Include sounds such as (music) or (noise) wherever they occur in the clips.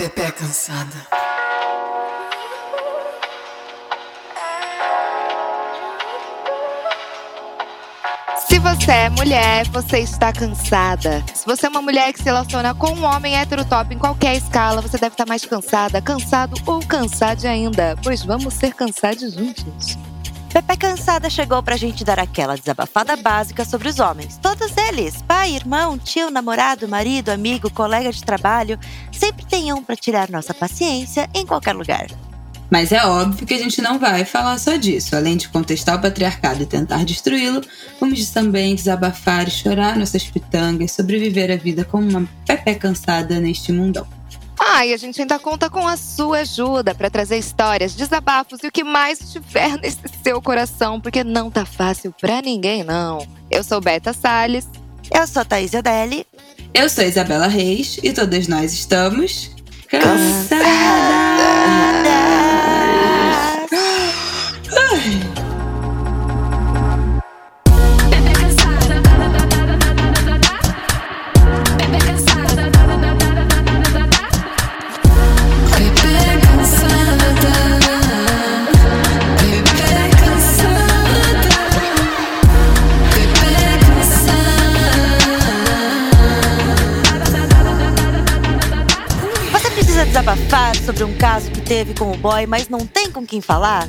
Pepe cansada. Se você é mulher, você está cansada. Se você é uma mulher que se relaciona com um homem hétero top em qualquer escala, você deve estar mais cansada, cansado ou cansade ainda. Pois vamos ser cansados juntos. Pepe Cansada chegou pra gente dar aquela desabafada básica sobre os homens. Todos eles, pai, irmão, tio, namorado, marido, amigo, colega de trabalho, sempre tem um pra tirar nossa paciência em qualquer lugar. Mas é óbvio que a gente não vai falar só disso. Além de contestar o patriarcado e tentar destruí-lo, vamos também desabafar e chorar nossas pitangas, sobreviver a vida como uma Pepe cansada neste mundão. Ah, e a gente ainda conta com a sua ajuda para trazer histórias, desabafos e o que mais tiver nesse seu coração, porque não tá fácil pra ninguém, não. Eu sou Beta Salles. Eu sou Thaís Adelli. Eu sou Isabela Reis e todas nós estamos cansadas. Pepe sobre um caso que teve com o boy, mas não tem com quem falar?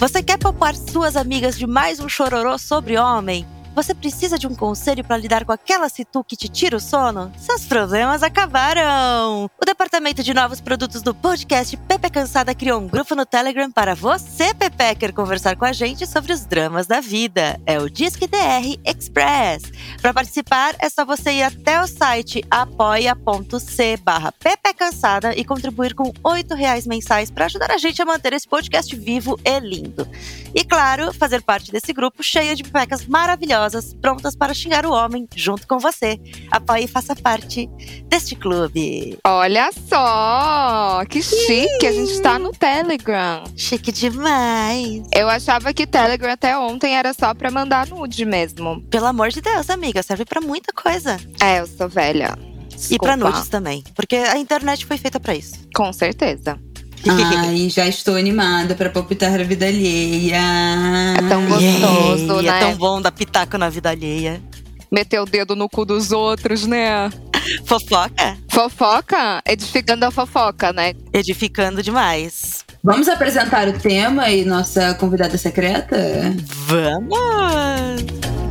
Você quer poupar suas amigas de mais um chororô sobre homem? Você precisa de um conselho para lidar com aquela situ que te tira o sono? Seus problemas acabaram! O departamento de novos produtos do podcast Pepe Cansada criou um grupo no Telegram para você, Pepecker, conversar com a gente sobre os dramas da vida. É o Disque DR Express. Para participar, é só você ir até o site apoia.c barra Cansada e contribuir com R$ reais mensais para ajudar a gente a manter esse podcast vivo e lindo. E claro, fazer parte desse grupo cheio de pepecas maravilhosas, prontas para xingar o homem junto com você. Apoie e faça parte deste clube. Olha só, que chique, a gente tá no Telegram. Chique demais. Eu achava que Telegram até ontem era só pra mandar nude mesmo. Pelo amor de Deus, amiga, serve pra muita coisa. É, eu sou velha. E pra Desculpa. nudes também, porque a internet foi feita pra isso. Com certeza. Ai, (laughs) já estou animada para palpitar a vida alheia. É tão gostoso, Yay, né? É tão bom dar pitaco na vida alheia. Meter o dedo no cu dos outros, né? Fofoca? Fofoca, edificando a fofoca, né? Edificando demais. Vamos apresentar o tema e nossa convidada secreta? Vamos!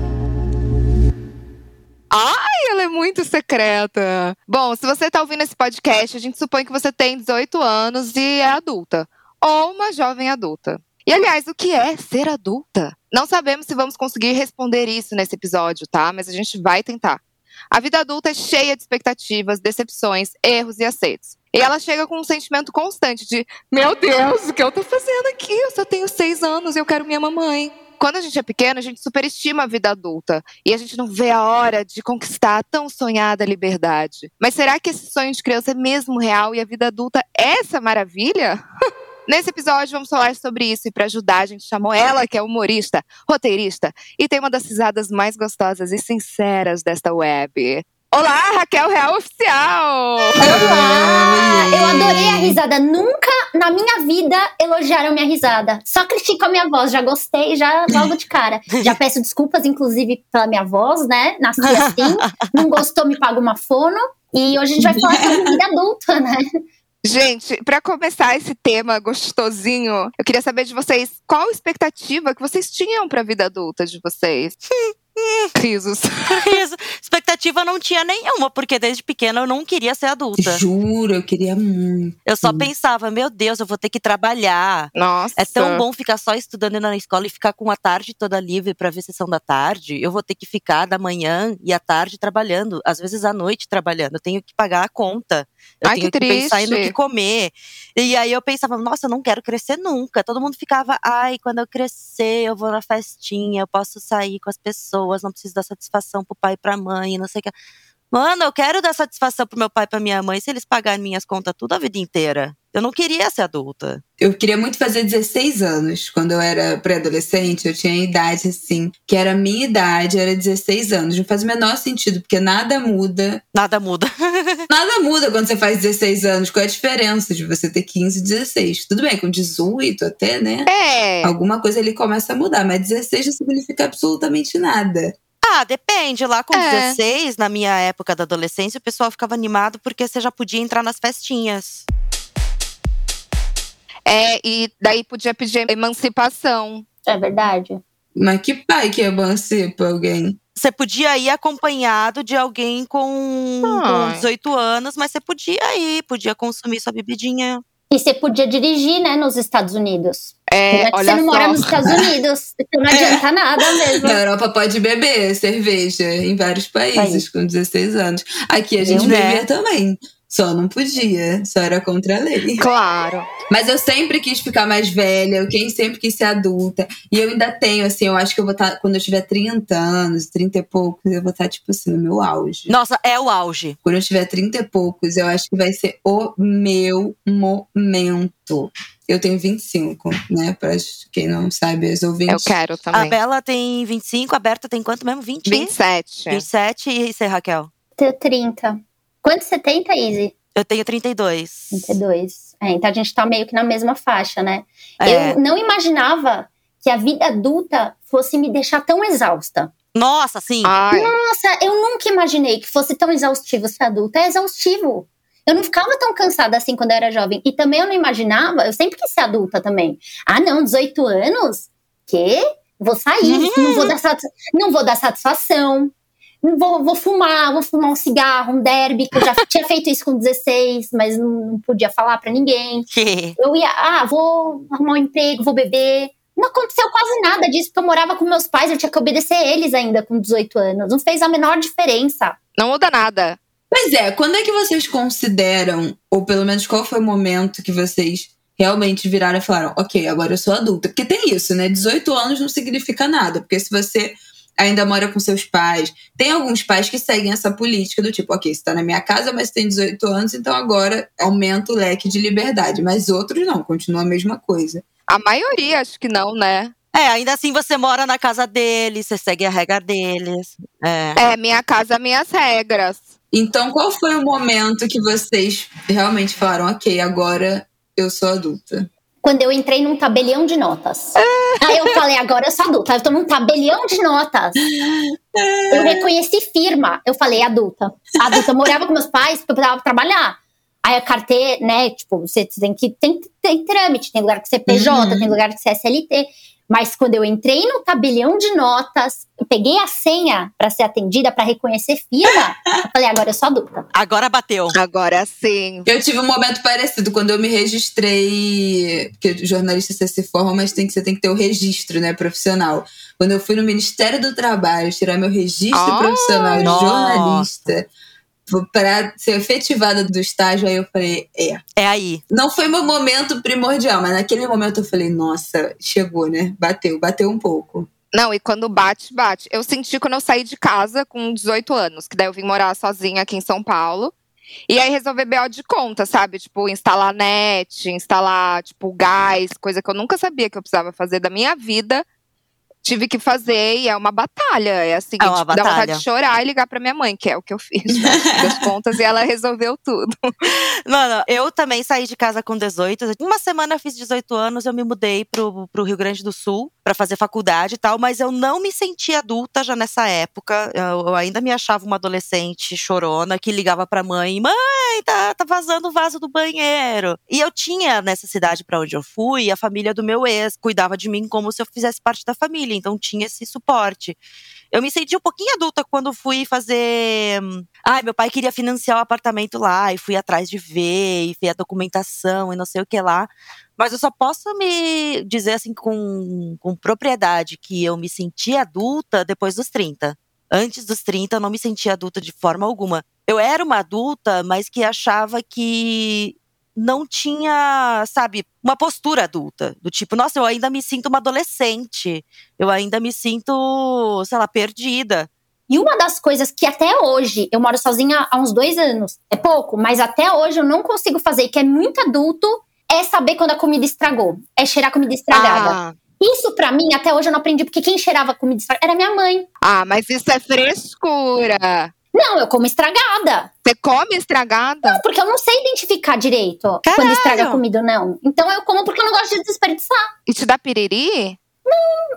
Ai, ela é muito secreta. Bom, se você tá ouvindo esse podcast, a gente supõe que você tem 18 anos e é adulta. Ou uma jovem adulta. E, aliás, o que é ser adulta? Não sabemos se vamos conseguir responder isso nesse episódio, tá? Mas a gente vai tentar. A vida adulta é cheia de expectativas, decepções, erros e acertos. E ela chega com um sentimento constante de: Meu Deus, o que eu tô fazendo aqui? Eu só tenho seis anos e eu quero minha mamãe. Quando a gente é pequeno, a gente superestima a vida adulta e a gente não vê a hora de conquistar a tão sonhada liberdade. Mas será que esse sonho de criança é mesmo real e a vida adulta é essa maravilha? (laughs) Nesse episódio vamos falar sobre isso e para ajudar a gente chamou ela, que é humorista, roteirista e tem uma das risadas mais gostosas e sinceras desta web. Olá, Raquel Real Oficial! Olá! Eu adorei a risada. Nunca na minha vida elogiaram minha risada. Só criticam a minha voz. Já gostei, já logo de cara. Já peço desculpas, inclusive, pela minha voz, né? Nasci assim. Não gostou, me paga uma fono. E hoje a gente vai falar sobre vida adulta, né? Gente, para começar esse tema gostosinho, eu queria saber de vocês qual a expectativa que vocês tinham para a vida adulta de vocês. Risos. (laughs) Isso. Expectativa não tinha nenhuma, porque desde pequena eu não queria ser adulta. Juro, eu queria muito. Eu só pensava, meu Deus, eu vou ter que trabalhar. Nossa. É tão bom ficar só estudando na escola e ficar com a tarde toda livre para ver sessão da tarde. Eu vou ter que ficar da manhã e à tarde trabalhando, às vezes à noite trabalhando. Eu tenho que pagar a conta. Eu Ai, tenho que que, pensar no que comer. E aí eu pensava, nossa, eu não quero crescer nunca. Todo mundo ficava, ai, quando eu crescer, eu vou na festinha, eu posso sair com as pessoas, não preciso dar satisfação pro pai e pra mãe, não sei o que. Mano, eu quero dar satisfação pro meu pai e pra minha mãe se eles pagarem minhas contas tudo a vida inteira. Eu não queria ser adulta. Eu queria muito fazer 16 anos. Quando eu era pré-adolescente, eu tinha a idade assim, que era a minha idade, era 16 anos. Não faz o menor sentido, porque nada muda. Nada muda. (laughs) Nada muda quando você faz 16 anos. Qual é a diferença de você ter 15 e 16? Tudo bem, com 18 até, né? É. Alguma coisa ali começa a mudar, mas 16 não significa absolutamente nada. Ah, depende. Lá com É. 16, na minha época da adolescência, o pessoal ficava animado porque você já podia entrar nas festinhas. É, e daí podia pedir emancipação. É verdade. Mas que pai que emancipa alguém? Você podia ir acompanhado de alguém com, com Ai. 18 anos, mas você podia ir, podia consumir sua bebidinha. E você podia dirigir, né, nos Estados Unidos. É, olha você não mora só. nos Estados Unidos. (laughs) Então não adianta nada mesmo. Na Europa pode beber cerveja em vários países com 16 anos. Aqui a gente Eu, né? bebia também. Só não podia, só era contra a lei. Claro. Mas eu sempre quis ficar mais velha, eu quem sempre quis ser adulta. E eu ainda tenho, assim, eu acho que eu vou estar, quando eu tiver 30 anos, 30 e poucos, eu vou estar, tipo assim, no meu auge. Nossa, é o auge. Quando eu tiver 30 e poucos, eu acho que vai ser o meu momento. Eu tenho 25, né? Pra quem não sabe, os ouvintes. Eu quero A também. Bela tem 25, a Berta tem quanto mesmo? 20? 27. 27 e você, Raquel? Tenho 30. Quanto você tem, Thaís? Eu tenho 32. 32. É, então a gente tá meio que na mesma faixa, né? É. Eu não imaginava que a vida adulta fosse me deixar tão exausta. Nossa, sim. Ai, Nossa, eu nunca imaginei que fosse tão exaustivo ser adulta. É exaustivo. Eu não ficava tão cansada assim quando eu era jovem. E também eu não imaginava, eu sempre quis ser adulta também. Ah, não, 18 anos? Quê? Vou sair, não, vou dar não vou dar satisfação. Vou, vou fumar, vou fumar um cigarro, um derby, que eu já (laughs) tinha feito isso com 16, mas não, não podia falar pra ninguém. Eu ia, ah, vou arrumar um emprego, vou beber. Não aconteceu quase nada disso, porque eu morava com meus pais, eu tinha que obedecer eles ainda com 18 anos. Não fez a menor diferença. não muda nada. Pois é, quando é que vocês consideram, ou pelo menos qual foi o momento que vocês realmente viraram e falaram, ok, agora eu sou adulta? Porque tem isso, né? 18 anos não significa nada, porque se você ainda mora com seus pais, tem alguns pais que seguem essa política do tipo, ok, você tá na minha casa, mas tem 18 anos, então agora aumenta o leque de liberdade. Mas outros não, continua a mesma coisa. A maioria, acho que não, né? É, ainda assim você mora na casa deles, você segue a regra deles. É. É, minha casa, minhas regras. Então, qual foi o momento que vocês realmente falaram, ok, agora eu sou adulta? Quando eu entrei num tabelião de notas. (laughs) Aí eu falei, agora eu sou adulta. Eu tô num tabelião de notas. Eu reconheci firma. Eu falei, adulta. Adulta. Eu morava com meus pais porque eu precisava trabalhar. Aí a carteira, né? Tipo, você tem que. Tem, tem trâmite, tem lugar que você é PJ, Uhum. tem lugar que você é SLT. Mas quando eu entrei no tabelião de notas, eu peguei a senha pra ser atendida, pra reconhecer firma, eu falei, agora eu sou adulta. Agora bateu. Agora sim. Eu tive um momento parecido quando eu me registrei, porque jornalista você se forma, mas tem que, você tem que ter o registro, né, profissional. Quando eu fui no Ministério do Trabalho tirar meu registro Ah, profissional de nossa. jornalista para ser efetivada do estágio, aí eu falei, é. É aí. Não foi meu momento primordial, mas naquele momento eu falei, nossa, chegou, né? Bateu, bateu um pouco. Não, e quando bate, bate. Eu senti quando eu saí de casa com 18 anos, que daí eu vim morar sozinha aqui em São Paulo. E aí resolver BO de conta, sabe? Tipo, instalar net, instalar, tipo, gás, coisa que eu nunca sabia que eu precisava fazer da minha vida. Tive que fazer e é uma batalha. É assim, É uma tipo, dá vontade batalha. de chorar e ligar pra minha mãe, que é o que eu fiz. Das (laughs) contas, e ela resolveu tudo. Mano, eu também saí de casa com 18. Uma semana eu fiz 18 anos, eu me mudei pro, pro Rio Grande do Sul pra fazer faculdade e tal, mas eu não me senti adulta já nessa época. Eu, eu ainda me achava uma adolescente chorona que ligava pra mãe: mãe, tá, tá vazando o vaso do banheiro. E eu tinha nessa cidade pra onde eu fui, a família do meu ex cuidava de mim como se eu fizesse parte da família, então tinha esse suporte. Eu me senti um pouquinho adulta quando fui fazer. Ai, meu pai queria financiar o apartamento lá e fui atrás de ver e ver a documentação e não sei o que lá. Mas eu só posso me dizer assim com, com propriedade que eu me senti adulta depois dos 30. Antes dos 30, eu não me sentia adulta de forma alguma. Eu era uma adulta, mas que achava que não tinha, sabe, uma postura adulta. Do tipo, nossa, eu ainda me sinto uma adolescente. Eu ainda me sinto, sei lá, perdida. E uma das coisas que até hoje, eu moro sozinha há uns dois anos, é pouco, mas até hoje eu não consigo fazer, que é muito adulto, é saber quando a comida estragou. É cheirar comida estragada. Ah, Isso pra mim, até hoje eu não aprendi, porque quem cheirava comida estragada era minha mãe. ah, mas isso é frescura. Não, eu como estragada. Você come estragada? Porque eu não sei identificar direito quando Caralho! estraga a comida ou não. Então eu como porque eu não gosto de desperdiçar. E te dá piriri?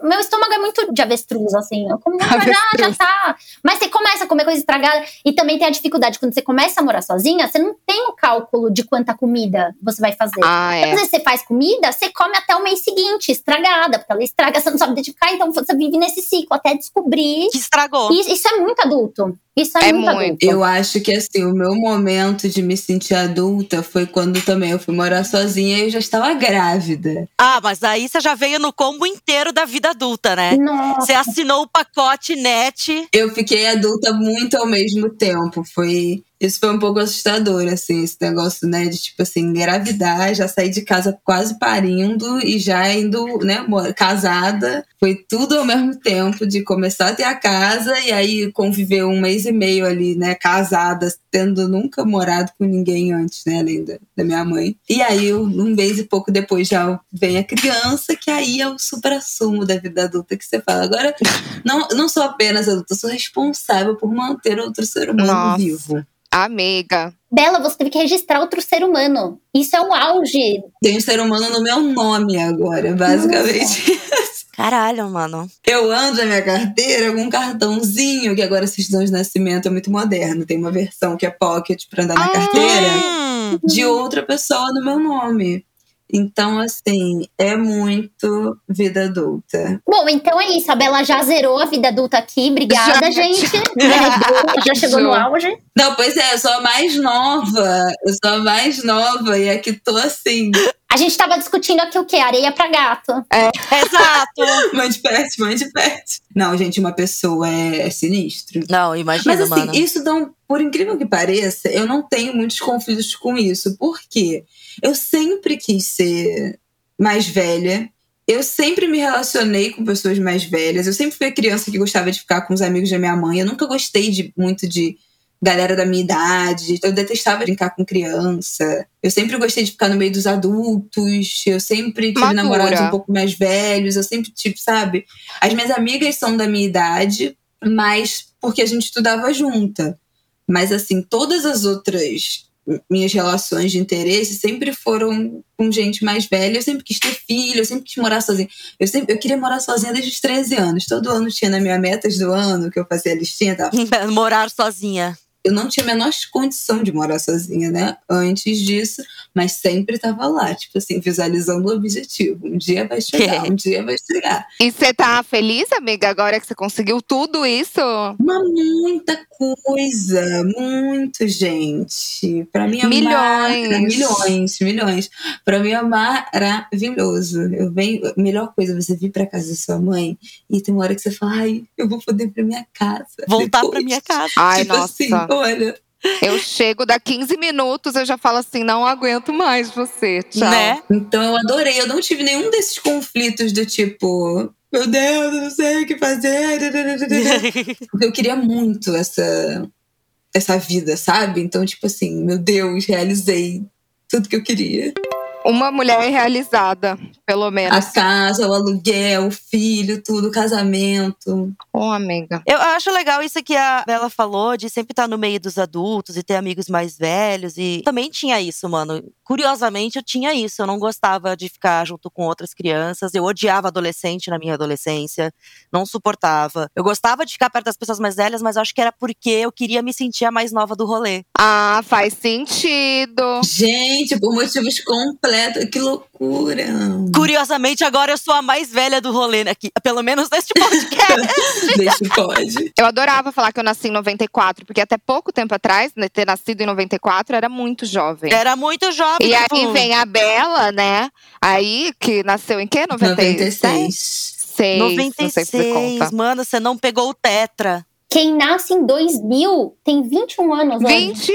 Meu estômago é muito de avestruz, assim. Eu como, mas ah, já tá. Mas você começa a comer coisa estragada. E também tem a dificuldade, quando você começa a morar sozinha, você não tem o cálculo de quanta comida você vai fazer. Ah, Às é. vezes você faz comida, você come até o mês seguinte, estragada, porque ela estraga, você não sabe identificar, então você vive nesse ciclo até descobrir. Que estragou. E Isso é muito adulto. Isso é, É muito, muito. Eu acho que assim, o meu momento de me sentir adulta foi quando também eu fui morar sozinha e eu já estava grávida. Ah, mas aí você já veio no combo inteiro da vida adulta, né? Nossa. Você assinou o pacote net. Eu fiquei adulta muito ao mesmo tempo. Foi. Isso foi um pouco assustador, assim, esse negócio, né? De tipo assim, engravidar, já sair de casa quase parindo e já indo, né, casada. Foi tudo ao mesmo tempo, de começar a ter a casa e aí conviver um mês e meio ali, né, casada, tendo nunca morado com ninguém antes, né, além da, da minha mãe. E aí, um mês e pouco depois já vem a criança, que aí é o supra-sumo da vida adulta que você fala. Agora, não, não sou apenas adulta, sou responsável por manter outro ser humano Nossa. vivo. Amiga. Bela, você teve que registrar outro ser humano. Isso é o auge. Tem um ser humano no meu nome agora, basicamente. (laughs) Caralho, mano. Eu ando na minha carteira com um cartãozinho, que agora esses de nascimento é muito moderno. Tem uma versão que é pocket pra andar na Ah. carteira, Hum, de outra pessoa no meu nome. Então, assim, é muito vida adulta. Bom, então é isso. A Bela já zerou a vida adulta aqui. Obrigada, Já. gente. (laughs) Já, já chegou no auge. Não, pois é, eu sou a mais nova. Eu sou a mais nova e aqui tô assim, A gente tava discutindo aqui o quê? Areia pra gato. exato. (laughs) mãe de pet, mãe de pet. Não, gente, uma pessoa é, é sinistro. Não, imagina, Mas assim, mano. isso não, por incrível que pareça, eu não tenho muitos conflitos com isso. Por quê? Eu sempre quis ser mais velha. Eu sempre me relacionei com pessoas mais velhas. Eu sempre fui a criança que gostava de ficar com os amigos da minha mãe. Eu nunca gostei de muito de galera da minha idade. Eu detestava brincar com criança. Eu sempre gostei de ficar no meio dos adultos. Eu sempre tive Madura. namorados um pouco mais velhos. Eu sempre tive, sabe? As minhas amigas são da minha idade, mas porque a gente estudava junta. Mas assim, todas as outras minhas relações de interesse sempre foram com gente mais velha. Eu sempre quis ter filho, eu sempre quis morar sozinha. Eu sempre eu queria morar sozinha desde os 13 anos. Todo ano tinha na minha metas do ano que eu fazia a listinha, tá? (laughs) Morar sozinha. Eu não tinha a menor condição de morar sozinha, né? Antes disso, mas sempre tava lá, tipo assim, visualizando o objetivo. Um dia vai chegar, (laughs) um dia vai chegar. E você tá feliz, amiga, agora que você conseguiu tudo isso? Uma muita coisa, muito, gente. Pra mim é Milhões. mara- milhões, milhões. Pra mim é maravilhoso. Eu venho, a melhor coisa é você vir pra casa da sua mãe e tem uma hora que você fala, ai, eu vou poder ir pra minha casa. Voltar pra minha casa. Ai, tipo nossa. assim, olha. Eu chego, dá 15 minutos, eu já falo assim, não aguento mais você. Tchau. Né? Então eu adorei. Eu não tive nenhum desses conflitos do tipo, meu Deus, eu não sei o que fazer. (laughs) Eu queria muito essa, essa vida, sabe? Então, tipo assim, meu Deus, realizei tudo que eu queria. Uma mulher realizada, pelo menos. A casa, o aluguel, o filho, tudo, o casamento. Ô, amiga. Eu acho legal isso que a Bela falou, de sempre estar no meio dos adultos e ter amigos mais velhos. E também tinha isso, mano. Curiosamente, eu tinha isso. Eu não gostava de ficar junto com outras crianças. Eu odiava adolescente na minha adolescência. Não suportava. Eu gostava de ficar perto das pessoas mais velhas, mas acho que era porque eu queria me sentir a mais nova do rolê. Ah, faz sentido. Gente, por motivos completos. Que loucura. Curiosamente, agora eu sou a mais velha do rolê aqui. Pelo menos neste podcast. (laughs) Deixa pode. Eu adorava falar que eu nasci em 94, porque até pouco tempo atrás, né, ter nascido em 94, era muito jovem. Era muito jovem. E aí vem a Bela, né? Aí, que nasceu em quê? 96? 96. Seis, não sei se você 96. conta. Mano, você não pegou o Tetra. Quem nasce em 2000 tem 21 anos hoje. 21!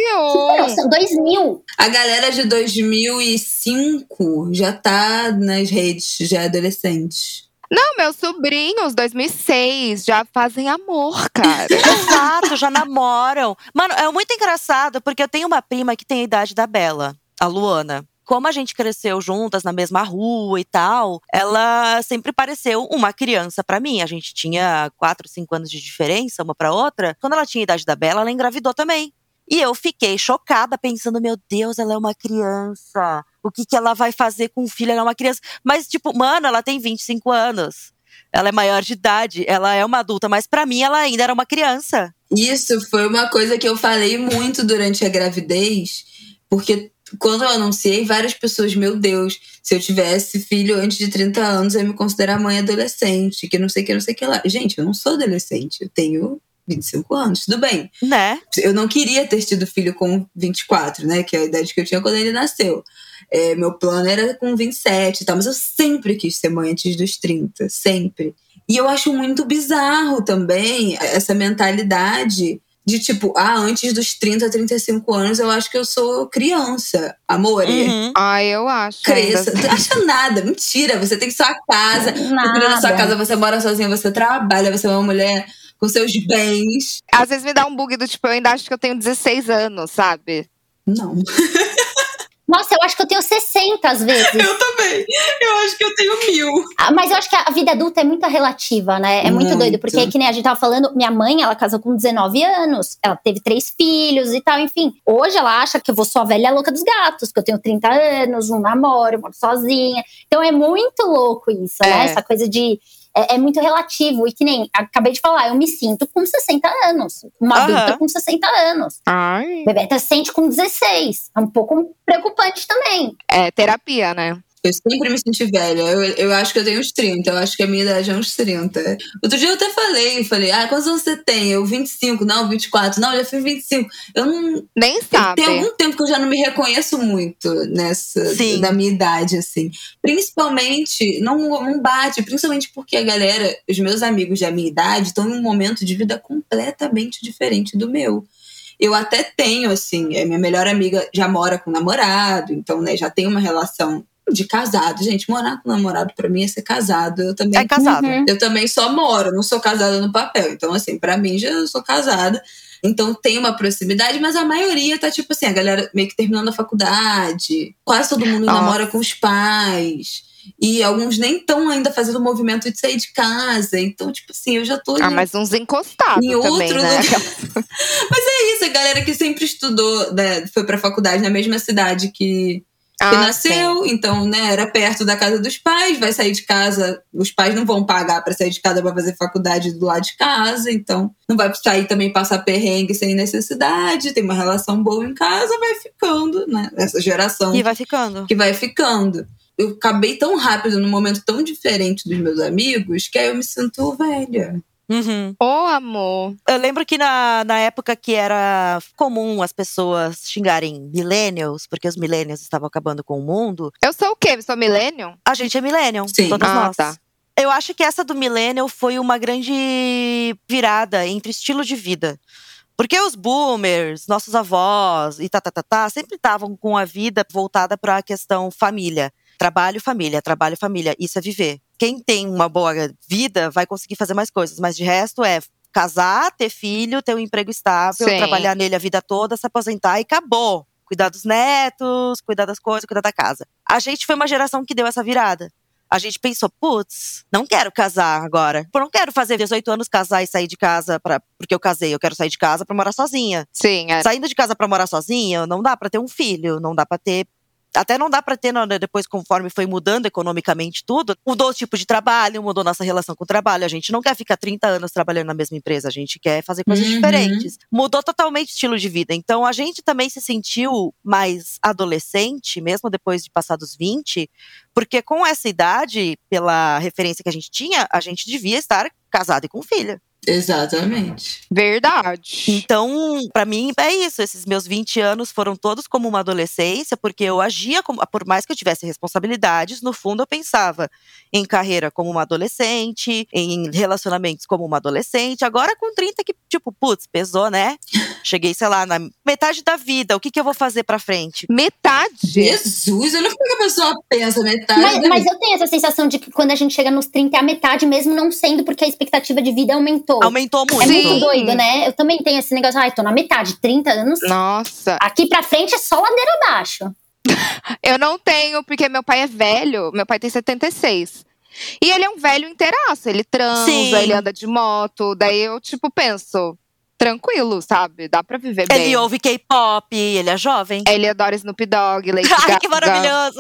Nossa, 2000. A galera de 2005 já tá nas redes, já é adolescente. Não, meus sobrinhos, 2006, já fazem amor, cara. (laughs) Exato, já namoram. Mano, é muito engraçado, porque eu tenho uma prima que tem a idade da Bela, a Luana. Como a gente cresceu juntas na mesma rua e tal, ela sempre pareceu uma criança pra mim. A gente tinha quatro, cinco anos de diferença uma pra outra. Quando ela tinha a idade da Bela, ela engravidou também. E eu fiquei chocada, pensando, meu Deus, ela é uma criança. O que, que ela vai fazer com o filho? Ela é uma criança. Mas, tipo, mano, ela tem 25 anos. Ela é maior de idade, ela é uma adulta, mas pra mim ela ainda era uma criança. Isso foi uma coisa que eu falei muito durante a gravidez, porque quando eu anunciei, várias pessoas, meu Deus, se eu tivesse filho antes de 30 anos, eu ia me considerar mãe adolescente, que não sei o que, não sei o que lá. Gente, eu não sou adolescente, eu tenho 25 anos, tudo bem. Né? Eu não queria ter tido filho com 24, né? Que é a idade que eu tinha quando ele nasceu. É, meu plano era com 27 e tal, mas eu sempre quis ser mãe antes dos 30, sempre. E eu acho muito bizarro também essa mentalidade de tipo, ah, antes dos 30, 35 anos eu acho que eu sou criança. Amor, Uhum. Ah, eu acho. cresça. ainda. Tu acha nada, mentira. Você tem sua casa, você Nada. cuida da sua casa, você mora sozinha, você trabalha, você é uma mulher com seus bens. Às vezes me dá um bug do tipo, eu ainda acho que eu tenho 16 anos, sabe? Não. (laughs) Nossa, eu acho que eu tenho 60 às vezes. (laughs) Eu também. Eu acho que eu tenho mil. Ah, Mas eu acho que a vida adulta é muito relativa, né? É muito, Muito. doido, porque que nem a gente tava falando, minha mãe, ela casou com 19 anos, ela teve três filhos e tal, enfim. Hoje ela acha que eu vou só a velha louca dos gatos, que eu tenho 30 anos, não namoro, moro sozinha. Então é muito louco isso, É. né? Essa coisa de. É, é muito relativo. E que nem acabei de falar, eu me sinto com 60 anos. Uma Aham. adulta com 60 anos. Ai. Bebeca se sente com 16. É um pouco preocupante também. É terapia, né? Eu sempre me senti velha. Eu, eu acho que eu tenho uns 30. Eu acho que a minha idade é uns 30. Outro dia eu até falei, falei, ah, quantos anos você tem? Eu 25, não, 24. Não, eu já fiz 25. Eu não. Nem sabe. Tem algum tempo que eu já não me reconheço muito nessa Sim. da minha idade, assim. Principalmente, não, não bate, principalmente porque a galera, os meus amigos da minha idade, estão em um momento de vida completamente diferente do meu. Eu até tenho, assim, a minha melhor amiga já mora com namorado, então, né, já tem uma relação de casado. Gente, morar com namorado pra mim é ser casado. Eu também É casado. Uhum. eu também só moro, não sou casada no papel. Então, assim, pra mim já sou casada. Então tem uma proximidade, mas a maioria tá tipo assim, a galera meio que terminando a faculdade. Quase todo mundo Nossa. namora com os pais. E alguns nem estão ainda fazendo o movimento de sair de casa. Então, tipo assim, eu já tô. Ah, em- mas uns encostados Em também, outro né? lugar. (laughs) É isso, a galera que sempre estudou, né, foi pra faculdade na mesma cidade que, que Ah, sim. nasceu, então, né, era perto da casa dos pais, vai sair de casa, os pais não vão pagar pra sair de casa pra fazer faculdade do lado de casa, então não vai sair também passar perrengue sem necessidade, tem uma relação boa em casa, vai ficando, né, essa geração E vai ficando. que vai ficando. Eu acabei tão rápido, num momento tão diferente dos meus amigos, que aí eu me sinto velha. Uhum. Ô, amor. Eu lembro que na, na época que era comum as pessoas xingarem millennials, porque os millennials estavam acabando com o mundo, Eu sou o quê? Eu sou millennium? a gente é millennial, Sim. todas Ah, nós. tá. Eu acho que essa do millennial foi uma grande virada entre estilo de vida. Porque os boomers, nossos avós e tá, tá, tá, tá, sempre estavam com a vida voltada para a questão família. Trabalho, família, trabalho, família. Isso é viver. Quem tem uma boa vida vai conseguir fazer mais coisas, mas de resto é casar, ter filho, ter um emprego estável, Sim. trabalhar nele a vida toda, se aposentar e acabou. Cuidar dos netos, cuidar das coisas, cuidar da casa. A gente foi uma geração que deu essa virada. A gente pensou, putz, não quero casar agora. Eu não quero fazer 18 anos casar e sair de casa pra, porque eu casei. Eu quero sair de casa pra morar sozinha. Sim, é. Saindo de casa pra morar sozinha, não dá pra ter um filho, não dá pra ter até não dá pra ter, né, depois conforme foi mudando economicamente tudo, mudou o tipo de trabalho, mudou nossa relação com o trabalho. A gente não quer ficar 30 anos trabalhando na mesma empresa, a gente quer fazer coisas Uhum. diferentes. Mudou totalmente o estilo de vida. Então a gente também se sentiu mais adolescente, mesmo depois de passar dos 20, porque com essa idade, pela referência que a gente tinha, a gente devia estar casado e com filha. Exatamente. Verdade. Então, pra mim, é isso. Esses meus 20 anos foram todos como uma adolescência, porque eu agia como, por mais que eu tivesse responsabilidades, no fundo eu pensava em carreira como uma adolescente, em relacionamentos como uma adolescente. Agora com 30 que, tipo, putz, pesou, né? Cheguei, sei lá, na metade da vida. O que, que eu vou fazer pra frente? Metade. Jesus, eu não sei o que a pessoa pensa, metade. Mas, mas eu tenho essa sensação de que quando a gente chega nos 30 é a metade, mesmo não sendo porque a expectativa de vida aumentou. Aumentou É muito. Sim. muito doido, né? Eu também tenho esse negócio, ai, tô na metade, 30 anos. Nossa. Aqui pra frente é só ladeira abaixo. Eu não tenho, porque meu pai é velho. Meu pai tem 76. E ele é um velho inteiraço. Ele transa, Sim. ele anda de moto. Daí eu, tipo, penso, tranquilo, sabe? Dá pra viver bem. Ele ouve K-pop, ele é jovem. Ele adora Snoop Dogg, Lady (laughs) Ai, Gaga. que maravilhoso!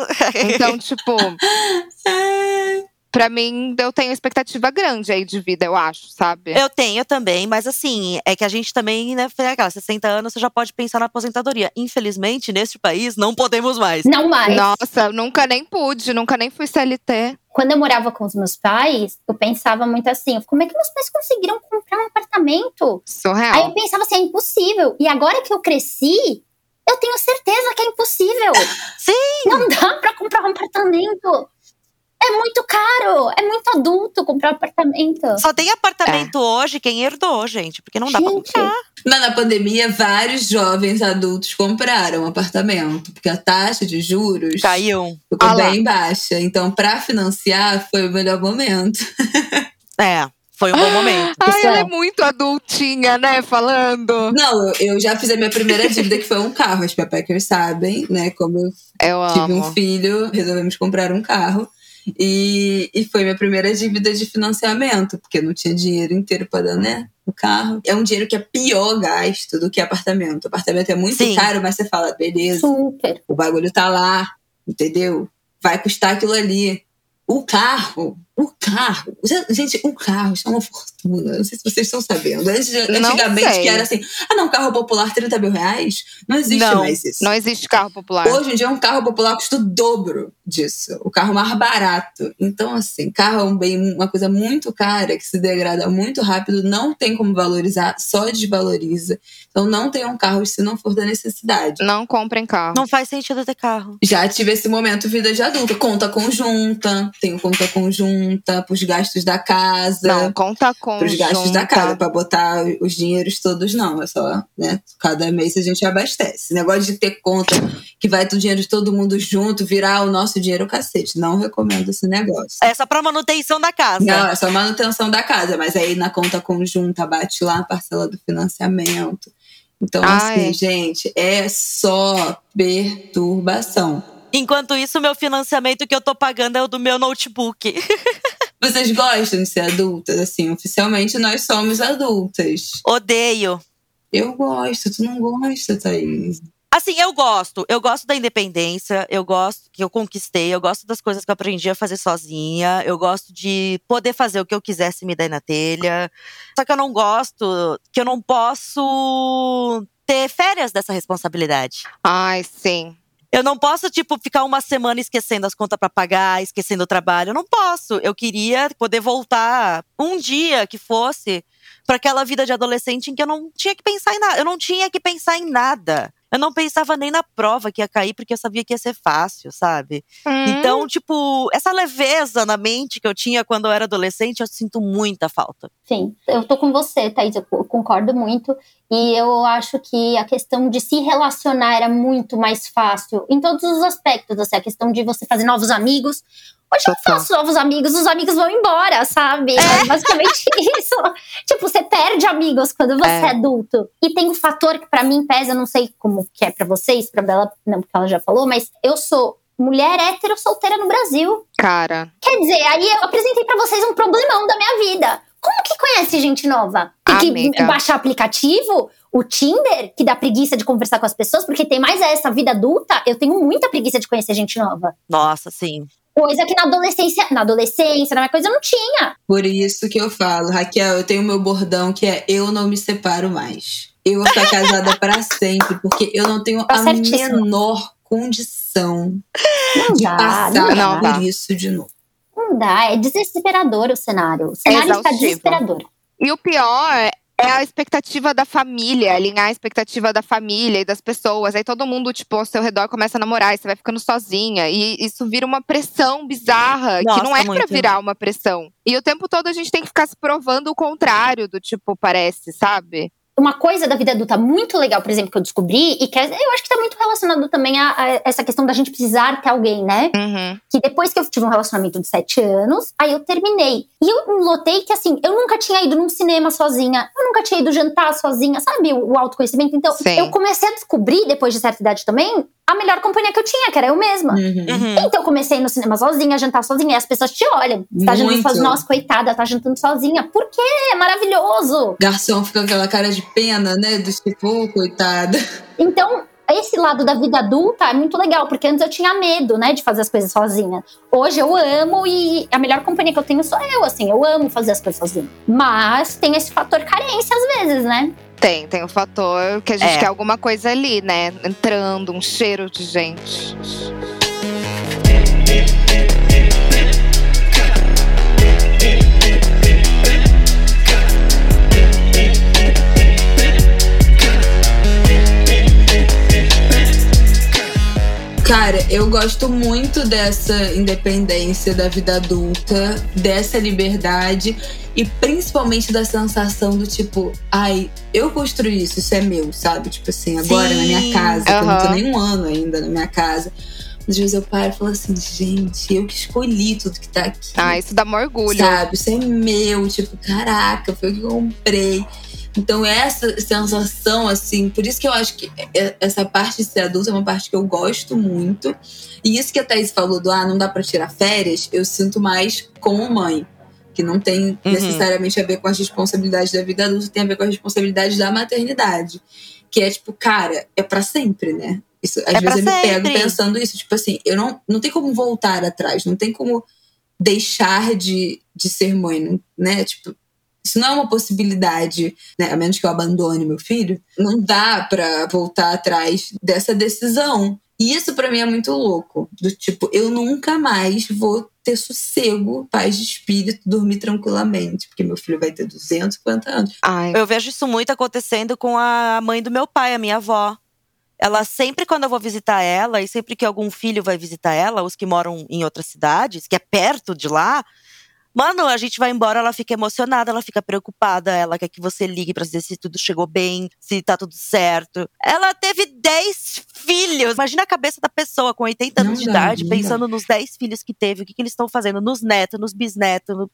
Então, tipo, (laughs) pra mim, eu tenho expectativa grande aí de vida, eu acho, sabe? Eu tenho também, mas assim, é que a gente também, né, foi aquela, 60 anos, você já pode pensar na aposentadoria. Infelizmente, neste país, não podemos mais. Não mais. Nossa, eu nunca nem pude, nunca nem fui CLT. Quando eu morava com os meus pais, eu pensava muito assim: como é que meus pais conseguiram comprar um apartamento? Aí Surreal. eu pensava assim: é impossível. E agora que eu cresci, eu tenho certeza que é impossível. (laughs) Sim! Não dá pra comprar um apartamento. É muito caro. É muito adulto comprar um apartamento. Só tem apartamento hoje quem herdou, gente, porque não dá pra Gente, comprar. Mas na pandemia, vários jovens adultos compraram apartamento, porque a taxa de juros Caiu. ficou Ah lá. bem baixa. Então, para financiar, foi o melhor momento. (laughs) É, foi um bom momento. Ai, Pessoal. ela é muito adultinha, né? Falando. Não, eu, já fiz a minha primeira dívida, que foi um carro. As Pepeckers sabem, né? Como eu Eu tive um amo. filho, resolvemos comprar um carro. E, e foi minha primeira dívida de financiamento, porque eu não tinha dinheiro inteiro para dar, né? O carro. É um dinheiro que é pior gasto do que apartamento. apartamento é muito Sim. caro, mas você fala, beleza, super. o bagulho tá lá, entendeu? Vai custar aquilo ali. O carro, o carro. Gente, o carro isso é uma fortuna. Não sei se vocês estão sabendo. Antes, antigamente, sei. que era assim: ah, não, carro popular, 30 mil reais. Não existe Não, mais isso. Não existe carro popular. Hoje em dia, um carro popular custa o dobro disso. O carro mais barato. Então, assim, carro é um bem, uma coisa muito cara que se degrada muito rápido, não tem como valorizar, só desvaloriza. Então, não tenham carros se não for da necessidade. Não comprem carro. Não faz sentido ter carro. Já tive esse momento vida de adulta. Conta conjunta, tenho conta conjunta pros gastos da casa. Não, conta com. Pros gastos da casa, pra botar os dinheiros todos, não. É só, né? Cada mês a gente abastece. Negócio de ter conta que vai o dinheiro de todo mundo junto, virar o nosso dinheiro cacete. Não recomendo esse negócio. É só pra manutenção da casa. Não, é só manutenção da casa, mas aí na conta conjunta bate lá a parcela do financiamento. Então, Ah, assim, é. gente, é só perturbação. Enquanto isso, meu financiamento que eu tô pagando é o do meu notebook. (laughs) Vocês gostam de ser adultas? Assim, oficialmente nós somos adultas. Odeio. Eu gosto, tu não gosta, Thaís. Assim, eu gosto. Eu gosto da independência, eu gosto que eu conquistei, eu gosto das coisas que eu aprendi a fazer sozinha, eu gosto de poder fazer o que eu quisesse me dar na telha. Só que eu não gosto que eu não posso ter férias dessa responsabilidade. Ai, sim. Eu não posso, tipo, ficar uma semana esquecendo as contas pra pagar, esquecendo o trabalho. Eu não posso. Eu queria poder voltar um dia que fosse para aquela vida de adolescente em que eu não tinha que pensar em nada. Eu não tinha que pensar em nada. Eu não pensava nem na prova que ia cair, porque eu sabia que ia ser fácil, sabe? Hum, Então, tipo, essa leveza na mente que eu tinha quando eu era adolescente, eu sinto muita falta. Sim, eu tô com você, Thaís, eu co- concordo muito. E eu acho que a questão de se relacionar era muito mais fácil em todos os aspectos. Assim, a questão de você fazer novos amigos. Hoje eu Total. faço novos amigos, os amigos vão embora, sabe? É basicamente (laughs) isso. Tipo, você perde amigos quando você é. É. adulto. E tem um fator que pra mim pesa, eu não sei como que é pra vocês, pra Bela, não, porque ela já falou, mas eu sou mulher hétero solteira no Brasil. Cara. Quer dizer, aí eu apresentei pra vocês um problemão da minha vida. Como que conhece gente nova? Tem que Amiga. baixar aplicativo, o Tinder, que dá preguiça de conversar com as pessoas, porque tem mais essa vida adulta. Eu tenho muita preguiça de conhecer gente nova. Nossa, sim. Coisa que na adolescência, na adolescência, na minha coisa, eu não tinha. Por isso que eu falo, Raquel, eu tenho meu bordão que é eu não me separo mais. Eu vou ficar casada pra (laughs) sempre, porque eu não tenho Tá a certíssimo. menor condição Não de dá, passar não dá. Não por dá. isso de novo. Não dá, é desesperador o cenário. O cenário está exaustivo. desesperador. E o pior é a expectativa da família, alinhar a expectativa da família e das pessoas. Aí todo mundo, tipo, ao seu redor começa a namorar e você vai ficando sozinha. E isso vira uma pressão bizarra, Nossa, que não é pra muito. virar uma pressão. E o tempo todo a gente tem que ficar se provando o contrário do tipo, parece, sabe? Uma coisa da vida adulta muito legal, por exemplo, que eu descobri, e que é- eu acho que tá muito relacionado também a, a essa questão da gente precisar ter alguém, né? Uhum. que depois que eu tive um relacionamento de sete anos, aí eu terminei. E eu notei que, assim, eu nunca tinha ido num cinema sozinha, eu nunca tinha ido jantar sozinha, sabe? O, o autoconhecimento. Então, Sim. eu comecei a descobrir, depois de certa idade também, a melhor companhia que eu tinha, que era eu mesma. Uhum. Uhum. Então eu comecei a no cinema sozinha, jantar sozinha, e as pessoas te olham. Você tá jantando sozinha, nossa, coitada, tá jantando sozinha. Por quê? É maravilhoso. Garçom fica com aquela cara de pena, né? Do tipo, "Ô, coitada. Então, esse lado da vida adulta é muito legal, porque antes eu tinha medo, né, de fazer as coisas sozinha. Hoje eu amo e a melhor companhia que eu tenho sou eu, assim, eu amo fazer as coisas sozinha. Mas tem esse fator carência às vezes, né? Tem, tem o fator que a gente É. quer alguma coisa ali, né? Entrando, um cheiro de gente. Cara, eu gosto muito dessa independência da vida adulta, dessa liberdade e principalmente da sensação do tipo, ai, eu construí isso, isso é meu, sabe? Tipo assim, agora Sim. na minha casa, que eu não tô nem um ano ainda na minha casa. Às vezes eu paro e falo assim, gente, eu que escolhi tudo que tá aqui. Ah, isso dá maior orgulho. Sabe? Isso é meu, tipo, caraca, foi o que eu comprei. Então, essa sensação, assim, por isso que eu acho que é- essa parte de ser adulto é uma parte que eu gosto muito. E isso que a Thaís falou do ah, não dá pra tirar férias, eu sinto mais como mãe. Que não tem Uhum. necessariamente a ver com as responsabilidades da vida adulta, tem a ver com as responsabilidades da maternidade. Que é tipo, cara, é pra sempre, né? Isso, às É vezes eu pra me pego sempre. pensando isso, tipo assim, eu não, não tem como voltar atrás, não tem como deixar de, de ser mãe, né? Tipo, isso não é uma possibilidade, né? A menos que eu abandone meu filho, não dá pra voltar atrás dessa decisão. E isso pra mim é muito louco. Do tipo, eu nunca mais vou ter sossego, paz de espírito, dormir tranquilamente, porque meu filho vai ter 250 anos. Ai, Eu vejo isso muito acontecendo com a mãe do meu pai, a minha avó. Ela sempre, quando eu vou visitar ela, e sempre que algum filho vai visitar ela, os que moram em outras cidades, que é perto de lá, mano, a gente vai embora, ela fica emocionada, ela fica preocupada, ela quer que você ligue pra dizer se tudo chegou bem, se tá tudo certo. Ela teve 10 filhos. Imagina a cabeça da pessoa com 80 anos Não de idade, dá. pensando nos 10 filhos que teve, o que, que eles estão fazendo, nos netos, nos bisnetos. No...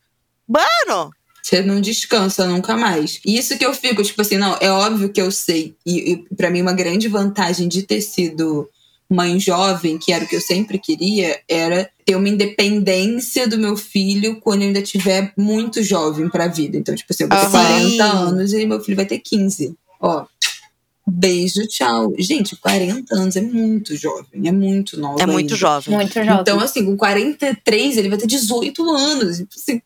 Mano! Você não descansa nunca mais. E isso que eu fico, tipo assim, não, é óbvio que eu sei. E, e para mim, uma grande vantagem de ter sido mãe jovem, que era o que eu sempre queria, era ter uma independência do meu filho quando eu ainda tiver muito jovem pra vida. Então, tipo assim, eu vou ter Aham. 40 anos e meu filho vai ter 15. Ó. Beijo, tchau. Gente, 40 anos é muito jovem, é muito nova. É muito ainda. jovem. Muito jovem. Então, assim, com 43, ele vai ter 18 anos. Assim,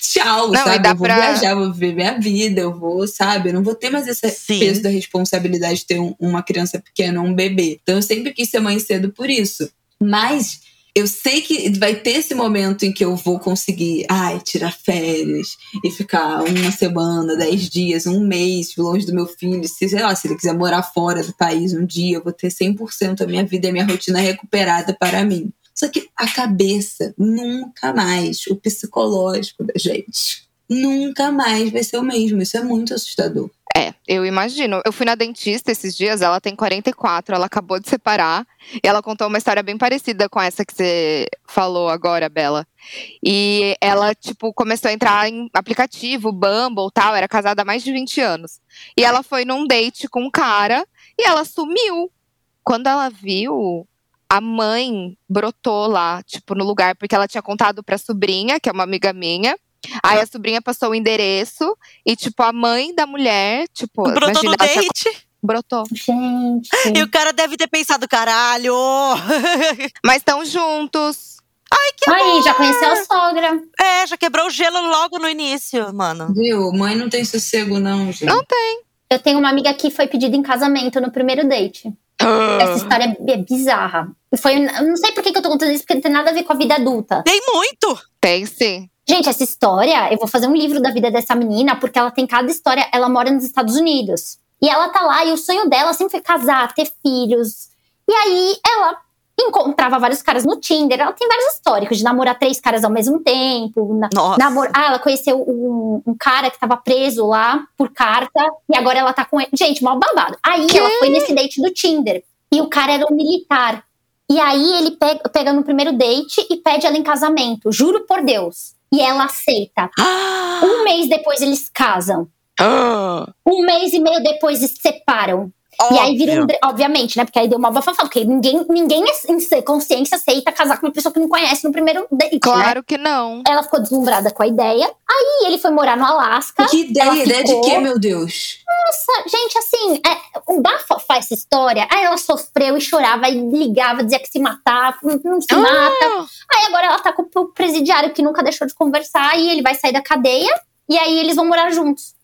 tchau, Não, sabe? dá Eu vou pra- viajar, vou viver minha vida, eu vou, sabe? Eu não vou ter mais esse Sim. peso da responsabilidade de ter um- uma criança pequena, um bebê. Então, eu sempre quis ser mãe cedo por isso. Mas eu sei que vai ter esse momento em que eu vou conseguir, ai, tirar férias e ficar uma semana, dez dias, um mês longe do meu filho. Se, sei lá, se ele quiser morar fora do país um dia, eu vou ter 100% a minha vida e minha rotina recuperada para mim. Só que a cabeça nunca mais, o psicológico da gente, nunca mais vai ser o mesmo. Isso é muito assustador. É, eu imagino. Eu fui na dentista esses dias, ela tem 44, ela acabou de separar. E ela contou uma história bem parecida com essa que você falou agora, Bela. E ela, tipo, começou a entrar em aplicativo, Bumble tal, era casada há mais de 20 anos. E ela foi num date com um cara e ela sumiu. Quando ela viu, a mãe brotou lá, tipo, no lugar, porque ela tinha contado pra sobrinha, que é uma amiga minha. Aí a sobrinha passou o endereço e, tipo, a mãe da mulher, tipo, Brotou imagina, no ela date. brotou. Gente. E o cara deve ter pensado, caralho! (laughs) Mas estão juntos. Aí, já conheceu a sogra. é, já quebrou o gelo logo no início, mano. Viu? Mãe não tem sossego, não, gente. Não Eu tenho uma amiga que foi pedida em casamento no primeiro date. Essa história é bizarra. E Foi, eu não sei por que que eu tô contando isso, porque não tem nada a ver com a vida adulta. Tem muito! Tem sim. Gente, essa história, eu vou fazer um livro da vida dessa menina, porque ela tem cada história. Ela mora nos Estados Unidos. E ela tá lá, e o sonho dela sempre foi casar, ter filhos. E aí ela encontrava vários caras no Tinder. Ela tem vários históricos de namorar três caras ao mesmo tempo. na- Nossa. namor- Ah, ela conheceu um, um cara que tava preso lá por carta. E agora ela tá com ele. Gente, mal babado. Aí ela foi nesse date do Tinder. E o cara era um militar. E aí ele pega, pega no primeiro date e pede ela em casamento. Juro por Deus. E ela aceita. Ah, (gasps) Um mês depois eles casam. Um mês e meio depois eles se separam. E aí vira um, Óbvio. obviamente, né? Porque aí deu uma bafafá, porque ninguém, ninguém em sã consciência aceita casar com uma pessoa que não conhece no primeiro date, né? Claro que não. Ela ficou deslumbrada com a ideia. Aí ele foi morar no Alasca. Que ideia, ideia de quê, meu Deus? Nossa, gente, assim, é, o bafafá essa história. Aí ela sofreu e chorava e ligava, dizia que se matava, não, se mata. Ah, Aí agora ela tá com o presidiário que nunca deixou de conversar e ele vai sair da cadeia. E aí eles vão morar juntos.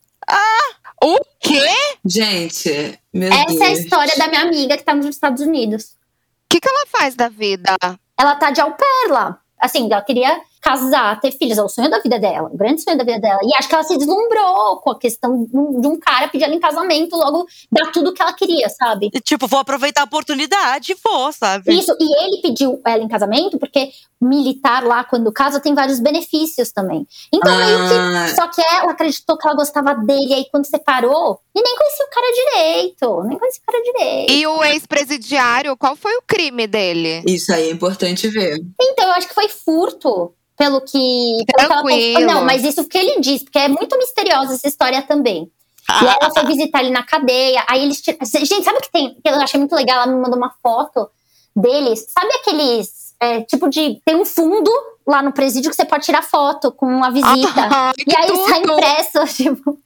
O quê? Gente, meu Essa Deus. é a história da minha amiga que tá nos Estados Unidos. O que, que ela faz da vida? Ela tá de au pair lá. Assim, ela queria casar, ter filhos, é o sonho da vida dela, o grande sonho da vida dela. E acho que ela se deslumbrou com a questão de um- cara pedir ela em casamento, logo dar tudo que ela queria, sabe? E, tipo, vou aproveitar a oportunidade e vou, sabe? Isso, e ele pediu ela em casamento porque militar lá, quando casa, tem vários benefícios também. Então, meio que. Ah, Só que ela acreditou que ela gostava dele, aí quando separou, e nem conhecia o cara direito. Nem conhecia o cara direito. E o ex-presidiário, qual foi o crime dele? isso aí é importante ver. Então, eu acho que foi furto. Pelo que. Pelo que ela Tranquilo. Não, mas isso que ele diz, porque é muito misteriosa essa história também. E aí ela foi visitar ele na cadeia. Aí eles tiram. Gente, sabe o que tem? Que eu achei muito legal. Ela me mandou uma foto deles. Sabe aqueles. é, tipo de. Tem um fundo lá no presídio que você pode tirar foto com a visita. Ai, e aí que sai tudo! impresso, (laughs) tipo.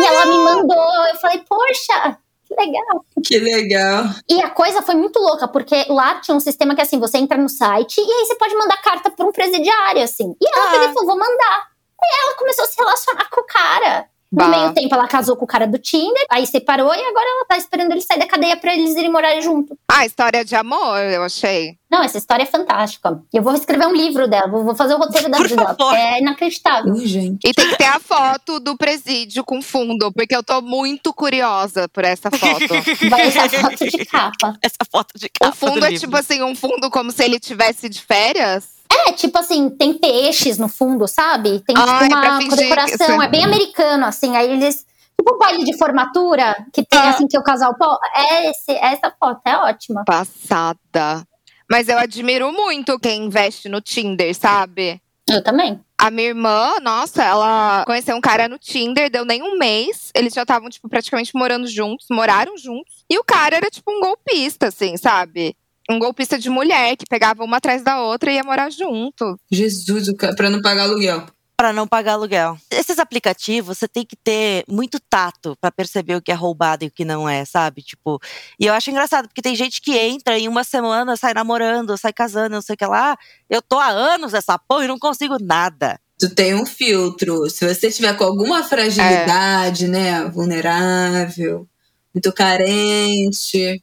E ela me mandou. Eu falei, poxa, que legal. Que legal. E a coisa foi muito louca, porque lá tinha um sistema que assim, você entra no site e aí você pode mandar carta pra um presidiário, assim. E ela Ah. pegou e falou, vou mandar. E ela começou a se relacionar com o cara. No Bah. meio tempo, ela casou com o cara do Tinder, aí separou e agora ela tá esperando ele sair da cadeia pra eles irem morar junto. Ah, história de amor, eu achei. Não, essa história é fantástica. Eu vou escrever um livro dela, vou fazer o roteiro da vida dela, é inacreditável. Urgente. E tem que ter a foto do presídio com fundo, porque eu tô muito curiosa por essa foto. (laughs) Vai essa foto de capa. Essa foto de capa O fundo do é livro. tipo assim, um fundo como se ele tivesse de férias. É, tipo assim, tem peixes no fundo, sabe? Tem Ai, tipo pra uma decoração, que- é bem americano, assim. Aí eles. Tipo um baile de formatura, que tem Ah. assim que o casal. Pô, é esse, essa foto, é ótima. Passada. Mas eu admiro muito quem investe no Tinder, sabe? Eu também. A minha irmã, nossa, ela conheceu um cara no Tinder, deu nem um mês. Eles já estavam, tipo, praticamente morando juntos, moraram juntos. E o cara era, tipo, um golpista, assim, sabe? Um golpista de mulher que pegava uma atrás da outra e ia morar junto. Jesus, pra não pagar aluguel. Pra não pagar aluguel. Esses aplicativos, você tem que ter muito tato pra perceber o que é roubado e o que não é, sabe? Tipo, e eu acho engraçado, porque tem gente que entra em uma semana, sai namorando, sai casando, não sei o que lá. Eu tô há anos nessa porra e não consigo nada. Tu tem um filtro. Se você tiver com alguma fragilidade, né? Vulnerável, muito carente.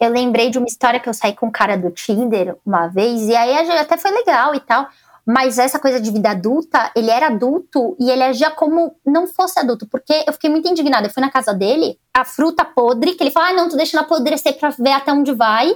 Eu lembrei de uma história que eu saí com um cara do Tinder uma vez, e aí até foi legal e tal. Mas essa coisa de vida adulta, ele era adulto e ele agia como não fosse adulto. Porque eu fiquei muito indignada. Eu fui na casa dele, a fruta podre, que ele falou: ah, não, tô deixando apodrecer pra ver até onde vai.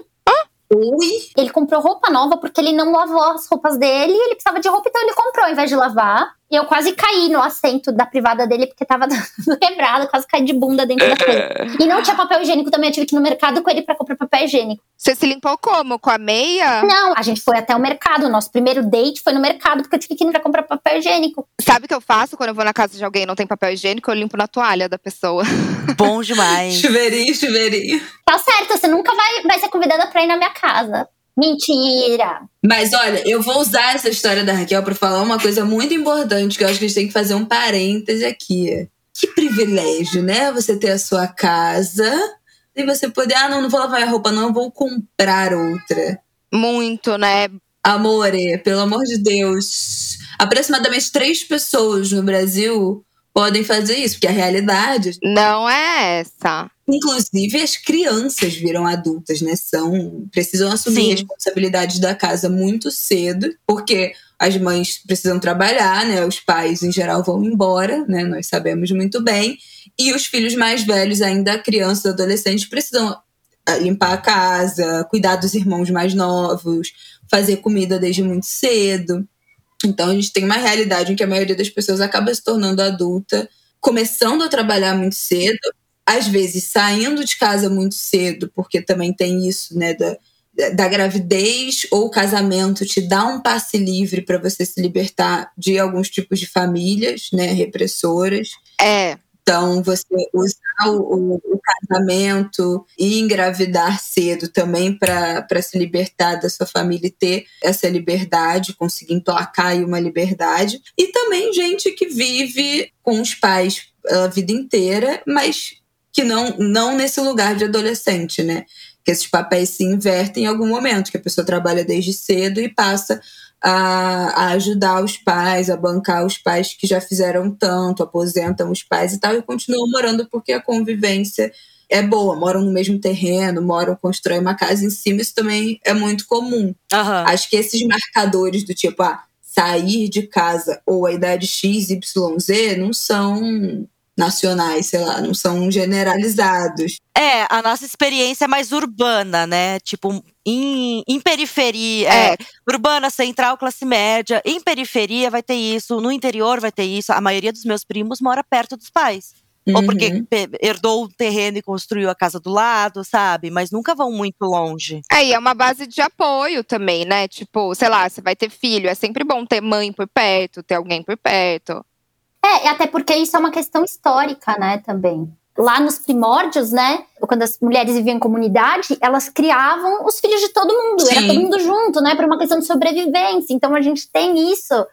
Ui, Ele comprou roupa nova porque ele não lavou as roupas dele e ele precisava de roupa, então ele comprou ao invés de lavar. E eu quase caí no assento da privada dele porque tava (laughs) dando quebrado, quase caí de bunda dentro da coisa. E não tinha papel higiênico também, eu tive que ir no mercado com ele pra comprar papel higiênico. Você se limpou como? Com a meia? Não, a gente foi até o mercado. O nosso primeiro date foi no mercado, porque eu tive que ir pra comprar papel higiênico. Sabe o que eu faço quando eu vou na casa de alguém e não tem papel higiênico? Eu limpo na toalha da pessoa. (laughs) Bom demais. chuveirinho, chuveirinho. Tá certo, você nunca vai, vai ser convidada pra ir na minha casa. Mentira! Mas olha, eu vou usar essa história da Raquel pra falar uma coisa muito importante, que eu acho que a gente tem que fazer um parêntese aqui. Que privilégio, né? Você ter a sua casa e você poder, ah, não, não vou lavar minha roupa, não, eu vou comprar outra. Muito, né? Amore, pelo amor de Deus. Aproximadamente três pessoas no Brasil podem fazer isso, porque a realidade Não é essa. Inclusive, as crianças viram adultas, né? São, precisam assumir Sim. responsabilidades da casa muito cedo, porque as mães precisam trabalhar, né? Os pais, em geral, vão embora, né? Nós sabemos muito bem. E os filhos mais velhos, ainda crianças, adolescentes, precisam ah, limpar a casa, cuidar dos irmãos mais novos, fazer comida desde muito cedo. Então, a gente tem uma realidade em que a maioria das pessoas acaba se tornando adulta, começando a trabalhar muito cedo, às vezes saindo de casa muito cedo, porque também tem isso, né, da, da gravidez ou o casamento te dá um passe livre para você se libertar de alguns tipos de famílias, né, repressoras. É. Então, você usar o, o, o casamento e engravidar cedo também para se libertar da sua família e ter essa liberdade, conseguir emplacar aí uma liberdade. E também gente que vive com os pais a vida inteira, mas que não, não nesse lugar de adolescente, né? Que esses papéis se invertem em algum momento, que a pessoa trabalha desde cedo e passa a, a, ajudar os pais, a bancar os pais que já fizeram tanto, aposentam os pais e tal, e continuam morando porque a convivência é boa, moram no mesmo terreno, moram, constroem uma casa em cima, isso também é muito comum. Uhum. Acho que esses marcadores do tipo, ah, sair de casa ou a idade X, Y, Z não são nacionais, sei lá, não são generalizados. É, a nossa experiência é mais urbana, né? Tipo, em, em periferia, É. é, urbana, central, classe média. Em periferia vai ter isso, no interior vai ter isso. A maioria dos meus primos mora perto dos pais. Ou porque Uhum. herdou o terreno e construiu a casa do lado, sabe? Mas nunca vão muito longe. É, e é uma base de apoio também, né? Tipo, sei lá, você vai ter filho, é sempre bom ter mãe por perto, ter alguém por perto. É, até porque isso é uma questão histórica, né, também. Lá nos primórdios, né, quando as mulheres viviam em comunidade, elas criavam os filhos de todo mundo, era Sim. todo mundo junto, né, por uma questão de sobrevivência. Então a gente tem isso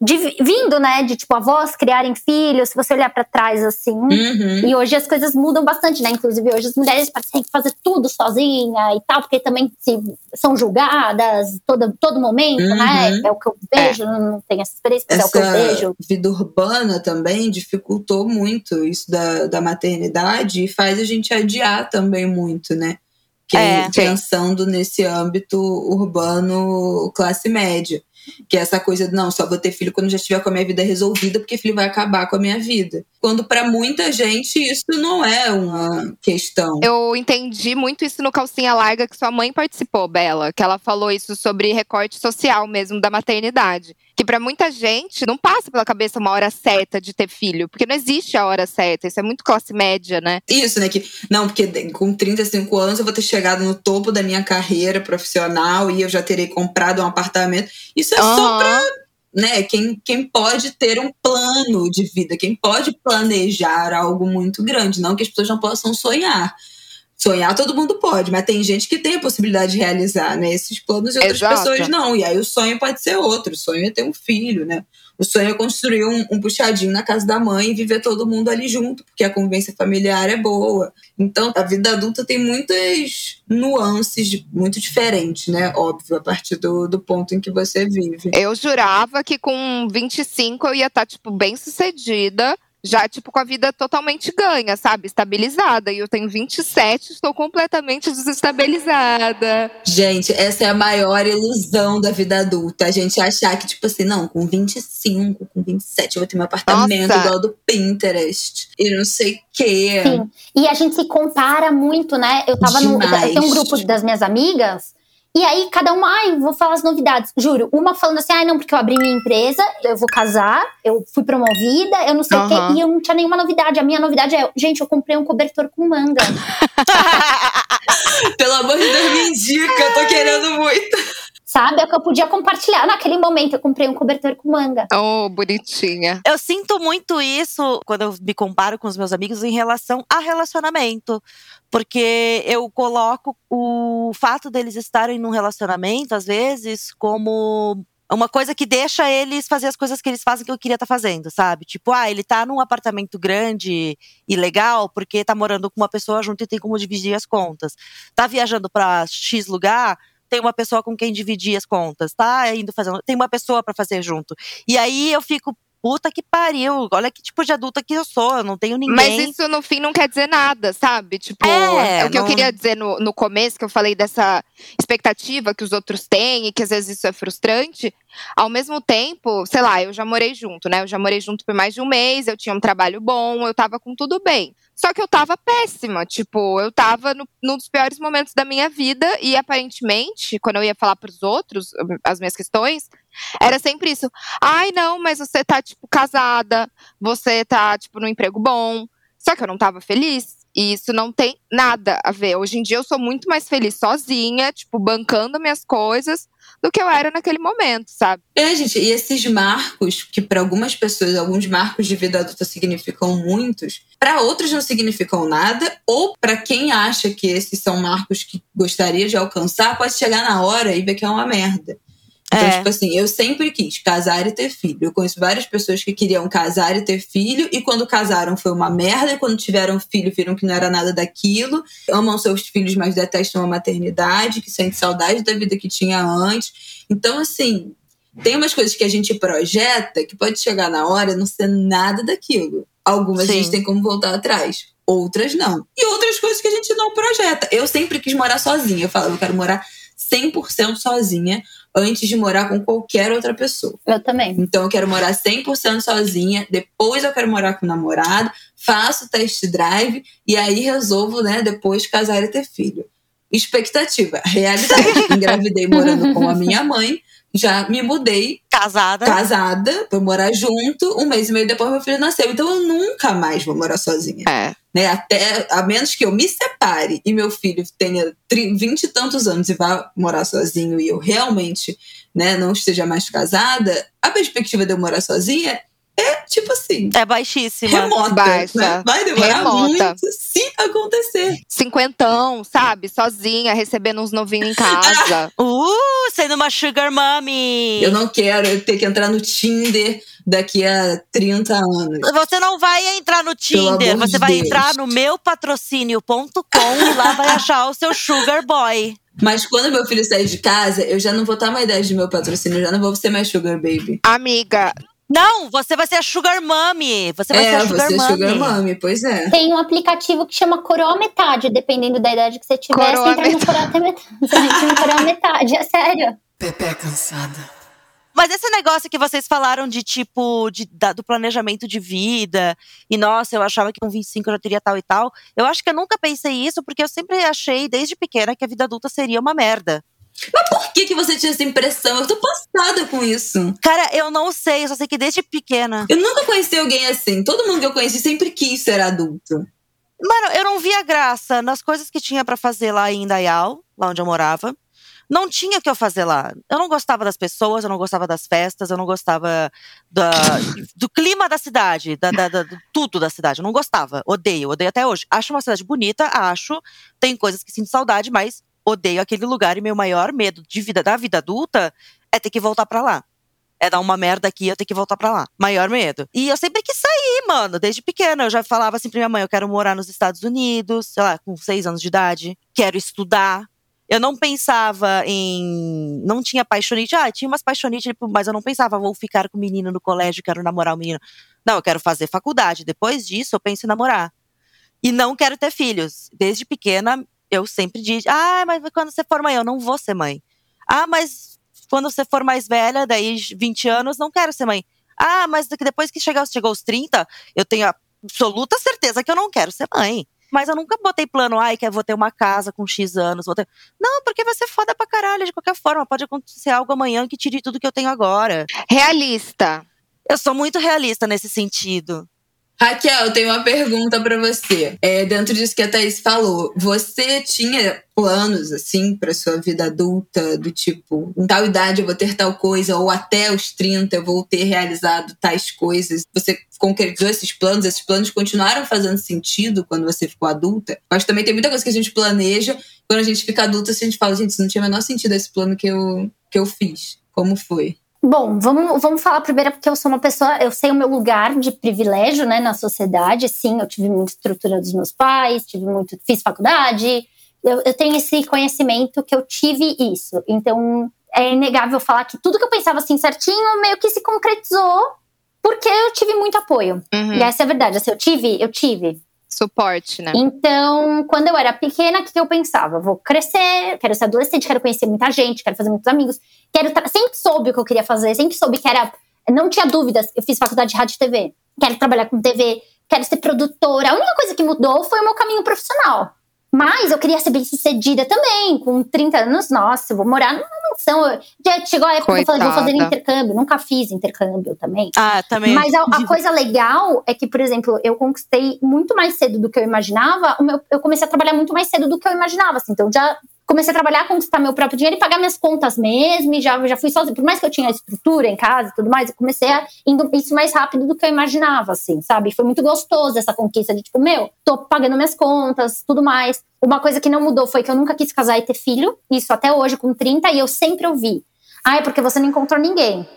de, vindo, né, de tipo avós criarem filhos, se você olhar pra trás assim. Uhum. E hoje as coisas mudam bastante, né? Inclusive, hoje as mulheres parecem têm que fazer tudo sozinha e tal, porque também se, são julgadas todo, todo momento, Uhum. né? É o que eu vejo, não tenho essa experiência, mas é o que eu essa vejo. vida urbana também dificultou muito isso da, da maternidade e faz a gente adiar também muito, né? Que, É, sim. pensando nesse âmbito urbano classe média. Que é essa coisa de não, só vou ter filho quando já estiver com a minha vida resolvida, porque filho vai acabar com a minha vida. Quando para muita gente isso não é uma questão. Eu entendi muito isso no Calcinha Larga que sua mãe participou, Bela, que ela falou isso sobre recorte social mesmo da maternidade. Que pra muita gente não passa pela cabeça uma hora certa de ter filho, porque não existe a hora certa, isso é muito classe média, né? Isso, né? Que, não, porque com 35 anos eu vou ter chegado no topo da minha carreira profissional e eu já terei comprado um apartamento. Isso é só pra né, quem, quem pode ter um plano de vida, quem pode planejar algo muito grande, não que as pessoas não possam sonhar. Sonhar todo mundo pode, mas tem gente que tem a possibilidade de realizar, né? Esses planos e outras Exato. pessoas não. E aí o sonho pode ser outro. O sonho é ter um filho, né? O sonho é construir um, um puxadinho na casa da mãe e viver todo mundo ali junto, porque a convivência familiar é boa. Então, a vida adulta tem muitas nuances muito diferentes, né? Óbvio, a partir do, do ponto em que você vive. Eu jurava que com 25 eu ia estar, tipo, bem sucedida. Já, tipo, com a vida totalmente ganha, sabe? Estabilizada. E eu tenho 27, estou completamente desestabilizada. Gente, essa é a maior ilusão da vida adulta. A gente achar que, tipo assim, não, com 25, com 27, eu vou ter meu apartamento Nossa. igual do Pinterest. E não sei o quê. Sim. E a gente se compara muito, né? Eu tava no. Demais. Eu tenho um grupo das minhas amigas. E aí, cada uma, ai, vou falar as novidades. Juro, uma falando assim, ai, não, porque eu abri minha empresa, eu vou casar, eu fui promovida, eu não sei o quê. E eu não tinha nenhuma novidade. A minha novidade é, gente, eu comprei um cobertor com manga. (laughs) Pelo amor de Deus, me indica, eu tô querendo muito. Sabe? É o que eu podia compartilhar. Naquele momento, eu comprei um cobertor com manga. Oh, bonitinha. Eu sinto muito isso quando eu me comparo com os meus amigos em relação a relacionamento. Porque eu coloco o fato deles estarem num relacionamento, às vezes, como uma coisa que deixa eles fazer as coisas que eles fazem que eu queria estar fazendo, sabe? Tipo, ah, ele tá num apartamento grande e legal porque tá morando com uma pessoa junto e tem como dividir as contas. Tá viajando pra X lugar, tem uma pessoa com quem dividir as contas, tá indo fazendo, tem uma pessoa pra fazer junto. E aí eu fico, puta que pariu, olha que tipo de adulta que eu sou, eu não tenho ninguém. Mas isso no fim não quer dizer nada, sabe? Tipo, É, é, o que eu não- queria dizer no, no começo, que eu falei dessa expectativa que os outros têm e que às vezes isso é frustrante. Ao mesmo tempo, sei lá, eu já morei junto, né? Eu já morei junto por mais de um mês, eu tinha um trabalho bom, eu tava com tudo bem. Só que eu tava péssima, tipo, eu tava no, num dos piores momentos da minha vida e aparentemente, quando eu ia falar pros outros as minhas questões, era sempre isso. Ai, não, mas você tá, tipo, casada, você tá, tipo, num emprego bom, Só que eu não tava feliz. E isso não tem nada a ver. Hoje em dia eu sou muito mais feliz sozinha, tipo, bancando minhas coisas, do que eu era naquele momento, sabe? É, gente, e esses marcos, que para algumas pessoas, alguns marcos de vida adulta significam muitos, para outros não significam nada, ou para quem acha que esses são marcos que gostaria de alcançar, pode chegar na hora e ver que é uma merda. Então, É. tipo assim, eu sempre quis casar e ter filho. Eu conheço várias pessoas que queriam casar e ter filho, e quando casaram foi uma merda, e quando tiveram filho viram que não era nada daquilo. Amam seus filhos, mas detestam a maternidade, que sentem saudade da vida que tinha antes. Então, assim, tem umas coisas que a gente projeta que pode chegar na hora e não ser nada daquilo. Algumas a Sim. gente tem como voltar atrás. Outras não. E outras coisas que a gente não projeta. Eu sempre quis morar sozinha. Eu falava, eu quero morar 100% sozinha antes de morar com qualquer outra pessoa. Eu também. Então eu quero morar 100% sozinha, depois eu quero morar com o namorado, faço test drive e aí resolvo, né, depois casar e ter filho. Expectativa, realidade. (laughs) Engravidei morando com a minha mãe, já me mudei Casada. casada, pra morar junto, um mês e meio depois meu filho nasceu. Então eu nunca mais vou morar sozinha. É. Né? Até, a menos que eu me separe e meu filho tenha vinte e tantos anos e vá morar sozinho e eu realmente né, não esteja mais casada, a perspectiva de eu morar sozinha é tipo assim, É baixíssima. remota. Baixa. né? Vai demorar Remota. muito se acontecer. Cinquentão, sabe? Sozinha, recebendo uns novinhos em casa. (laughs) Uh, sendo uma sugar mommy. Eu não quero ter que entrar no Tinder daqui a 30 anos. Você não vai entrar no Tinder, você de vai Deus. entrar no meupatrocínio.com e lá vai achar o seu sugar boy. Mas quando meu filho sair de casa, eu já não vou estar mais idade de meu patrocínio, eu já não vou ser mais sugar baby. Amiga, Não, você vai ser a sugar mommy. Você vai ser é, a sugar você é mommy. sugar mommy, pois é. Tem um aplicativo que chama Coroa Metade, dependendo da idade que você tiver, Coroa você entra no Coroa até metade. (laughs) Você entra no Coroa Metade, é sério. Pepe cansada. Mas esse negócio que vocês falaram de tipo, de, da- do planejamento de vida, e nossa, eu achava que com 25 eu já teria tal e tal. Eu acho que eu nunca pensei isso, porque eu sempre achei, desde pequena, que a vida adulta seria uma merda. Por que, que você tinha essa impressão? Eu tô passada com isso. Cara, eu não sei, eu só sei que desde pequena. Eu nunca conheci alguém assim. Todo mundo que eu conheci sempre quis ser adulto. Mano, eu não via graça nas coisas que tinha pra fazer lá em Indaial, lá onde eu morava. Não tinha o que eu fazer lá. Eu não gostava das pessoas, eu não gostava das festas, eu não gostava da- do clima da cidade, da, da- da- do tudo da cidade. Eu não gostava. Odeio, odeio até hoje. Acho uma cidade bonita, acho. Tem coisas que sinto saudade, mas odeio aquele lugar e meu maior medo de vida da vida adulta é ter que voltar pra lá. É dar uma merda aqui, eu ter que voltar pra lá. Maior medo. E eu sempre quis sair, mano, desde pequena. Eu já falava assim pra minha mãe: eu quero morar nos Estados Unidos, sei lá, com seis anos de idade. Quero estudar. Eu não pensava em. Não tinha paixonite. Ah, tinha umas paixonites, tipo, mas eu não pensava, vou ficar com o menino no colégio, quero namorar o menino. Não, eu quero fazer faculdade. Depois disso, eu penso em namorar. E não quero ter filhos. Desde pequena, eu sempre disse: ah, mas quando você for mãe, eu não vou ser mãe. Ah, mas quando você for mais velha, daí 20 anos, não quero ser mãe. Ah, mas depois que chegar, chegou aos 30, eu tenho absoluta certeza que eu não quero ser mãe. Mas eu nunca botei plano, ai, que eu vou ter uma casa com X anos. Ter... Não, porque vai ser foda pra caralho, de qualquer forma. Pode acontecer algo amanhã que tire tudo que eu tenho agora. realista. Eu sou muito realista nesse sentido. Raquel, eu tenho uma pergunta pra você. É, dentro disso que a Thaís falou, você tinha planos, assim, pra sua vida adulta, do tipo, em tal idade eu vou ter tal coisa, ou até os 30 eu vou ter realizado tais coisas? Você concretizou esses planos? Esses planos continuaram fazendo sentido quando você ficou adulta? Mas também tem muita coisa que a gente planeja, quando a gente fica adulta, a gente fala, gente, isso não tinha o menor sentido esse plano que eu, que eu fiz. Como foi? Bom, vamos, vamos falar primeiro porque eu sou uma pessoa, eu sei o meu lugar de privilégio, né, na sociedade. Sim, eu tive muita estrutura dos meus pais, tive muito, fiz faculdade. Eu, eu tenho esse conhecimento que eu tive isso. Então, é inegável falar que tudo que eu pensava assim certinho meio que se concretizou porque eu tive muito apoio. Uhum. E essa é a verdade. Assim, eu tive, eu tive. Suporte, né? Então, quando eu era pequena, o que eu pensava? Vou crescer, quero ser adolescente, quero conhecer muita gente, quero fazer muitos amigos. Quero sempre soube o que eu queria fazer, sempre soube que era. Não tinha dúvidas. Eu fiz faculdade de rádio e TV. Quero trabalhar com TV, quero ser produtora. A única coisa que mudou foi o meu caminho profissional. Mas eu queria ser bem sucedida também. Com 30 anos, nossa, eu vou morar numa mansão. Já chegou a época que eu falei, vou fazer Coitada. intercâmbio. Nunca fiz intercâmbio também. Ah, também. Mas a, a coisa legal é que, por exemplo, eu conquistei muito mais cedo do que eu imaginava. O meu- eu comecei a trabalhar muito mais cedo do que eu imaginava. Assim, então, já comecei a trabalhar, conquistar meu próprio dinheiro e pagar minhas contas mesmo. E já, já fui sozinha. Por mais que eu tinha estrutura em casa e tudo mais, eu comecei a indo isso mais rápido do que eu imaginava, assim, sabe? Foi muito gostoso essa conquista de tipo, meu, tô pagando minhas contas, tudo mais. Uma coisa que não mudou foi que eu nunca quis casar e ter filho. Isso até hoje, com 30, e eu sempre ouvi. Ah, é porque você não encontrou ninguém.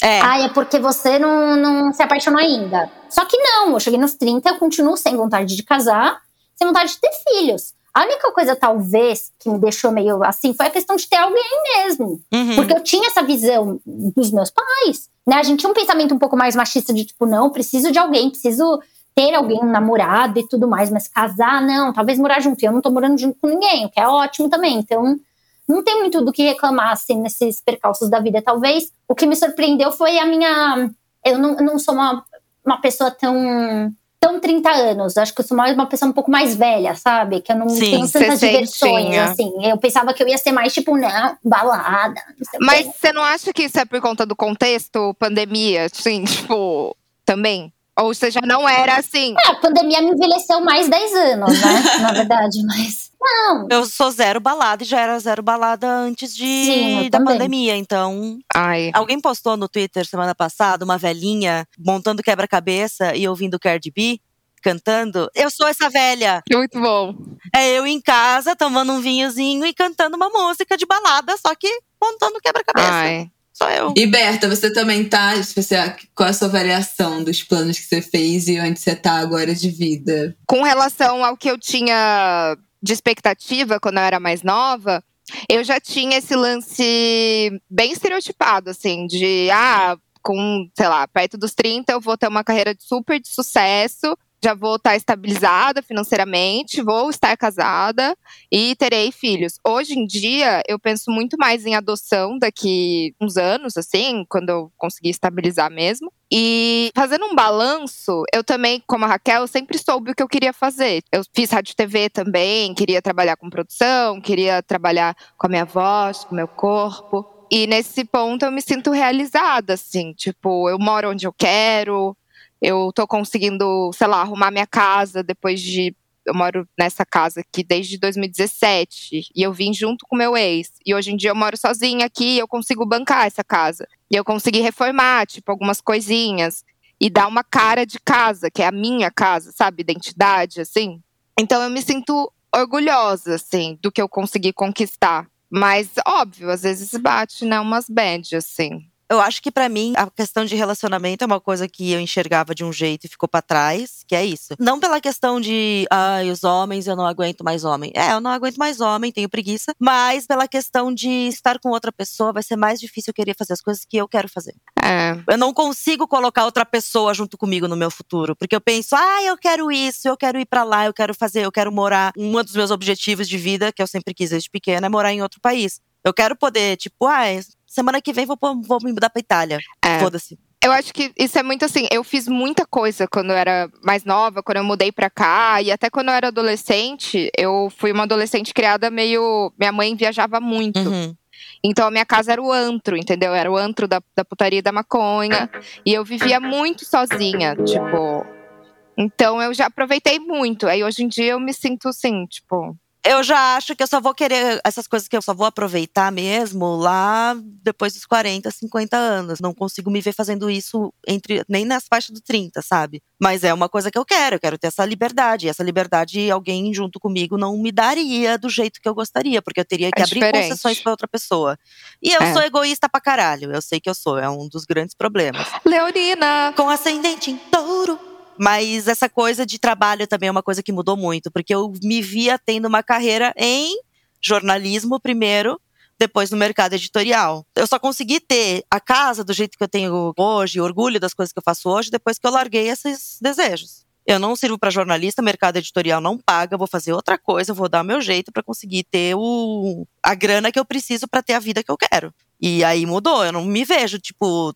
É. Ah, é porque você não, não se apaixonou ainda. Só que não, eu cheguei nos 30, eu continuo sem vontade de casar, sem vontade de ter filhos. A única coisa, talvez, que me deixou meio assim foi a questão de ter alguém mesmo. Uhum. Porque eu tinha essa visão dos meus pais, né? A gente tinha um pensamento um pouco mais machista de tipo, não, preciso de alguém, preciso ter alguém, um namorado e tudo mais, mas casar, não, talvez morar junto. E eu não tô morando junto com ninguém, o que é ótimo também. Então, não tem muito do que reclamar, assim, nesses percalços da vida. Talvez o que me surpreendeu foi a minha. Eu não, eu não sou uma, uma pessoa tão. Tão 30 anos, acho que eu sou mais uma pessoa um pouco mais velha, sabe? Que eu não Sim, tenho tantas diversões, assim. Eu pensava que eu ia ser mais, tipo, não, balada, Mas você não acha que isso é por conta do contexto, pandemia, assim, (laughs) tipo, também? Ou já não era assim? É, a pandemia me envelheceu mais 10 anos, né? (laughs) Na verdade, mas. Não. Eu sou zero balada e já era zero balada antes de Sim, da também. pandemia. Então, Ai. alguém postou no Twitter semana passada uma velhinha montando quebra-cabeça e ouvindo Cardi B cantando. Eu sou essa velha. Muito bom. É eu em casa tomando um vinhozinho e cantando uma música de balada, só que montando quebra-cabeça. Ai. Sou eu. E Berta, você também tá. Você, qual a sua variação dos planos que você fez e onde você tá agora de vida? Com relação ao que eu tinha de expectativa quando eu era mais nova, eu já tinha esse lance bem estereotipado, assim, de ah, com, sei lá, perto dos 30 eu vou ter uma carreira super de sucesso, já vou estar estabilizada financeiramente, vou estar casada e terei filhos. Hoje em dia, eu penso muito mais em adoção daqui uns anos, assim, quando eu conseguir estabilizar mesmo. E fazendo um balanço, eu também, como a Raquel, sempre soube o que eu queria fazer. Eu fiz rádio TV também, queria trabalhar com produção, queria trabalhar com a minha voz, com o meu corpo. E nesse ponto eu me sinto realizada, assim, tipo, eu moro onde eu quero, eu tô conseguindo, sei lá, arrumar minha casa depois de. Eu moro nessa casa aqui desde 2017 e eu vim junto com meu ex. E hoje em dia eu moro sozinha aqui e eu consigo bancar essa casa. E eu consegui reformar, tipo, algumas coisinhas e dar uma cara de casa, que é a minha casa, sabe? Identidade, assim. Então eu me sinto orgulhosa, assim, do que eu consegui conquistar. Mas, óbvio, às vezes bate, né, umas bad, assim. Eu acho que pra mim a questão de relacionamento é uma coisa que eu enxergava de um jeito e ficou pra trás, que é isso. Não pela questão de, ai, os homens, eu não aguento mais homem. É, eu não aguento mais homem, tenho preguiça, mas pela questão de estar com outra pessoa vai ser mais difícil eu querer fazer as coisas que eu quero fazer. É, Eu não consigo colocar outra pessoa junto comigo no meu futuro, porque eu penso, ah, eu quero isso, eu quero ir pra lá, eu quero fazer, eu quero morar. Um dos meus objetivos de vida, que eu sempre quis desde pequena, é morar em outro país. Eu quero poder, tipo, ah, semana que vem vou, vou me mudar pra Itália. é. Foda-se. Eu acho que isso é muito assim. Eu fiz muita coisa quando eu era mais nova, quando eu mudei pra cá, e até quando eu era adolescente, eu fui uma adolescente criada meio. Minha mãe viajava muito. Uhum. Então a minha casa era o antro, entendeu? Era o antro da, da putaria e da maconha. E eu vivia muito sozinha, tipo. Então eu já aproveitei muito. Aí hoje em dia eu me sinto assim, tipo. Eu já acho que eu só vou querer essas coisas que eu só vou aproveitar mesmo lá depois dos 40, 50 anos. Não consigo me ver fazendo isso entre nem nas faixas dos 30, sabe? Mas é uma coisa que eu quero, eu quero ter essa liberdade. E essa liberdade alguém junto comigo não me daria do jeito que eu gostaria, porque eu teria que É abrir diferente. concessões pra outra pessoa. E eu É. sou egoísta pra caralho, eu sei que eu sou, é um dos grandes problemas. Leonina! com ascendente em touro. Mas essa coisa de trabalho também é uma coisa que mudou muito, porque eu me via tendo uma carreira em jornalismo primeiro, depois no mercado editorial. Eu só consegui ter a casa do jeito que eu tenho hoje, orgulho das coisas que eu faço hoje, depois que eu larguei esses desejos. Eu não sirvo para jornalista, mercado editorial não paga, vou fazer outra coisa, vou dar o meu jeito para conseguir ter o, a grana que eu preciso para ter a vida que eu quero. E aí mudou, eu não me vejo, tipo,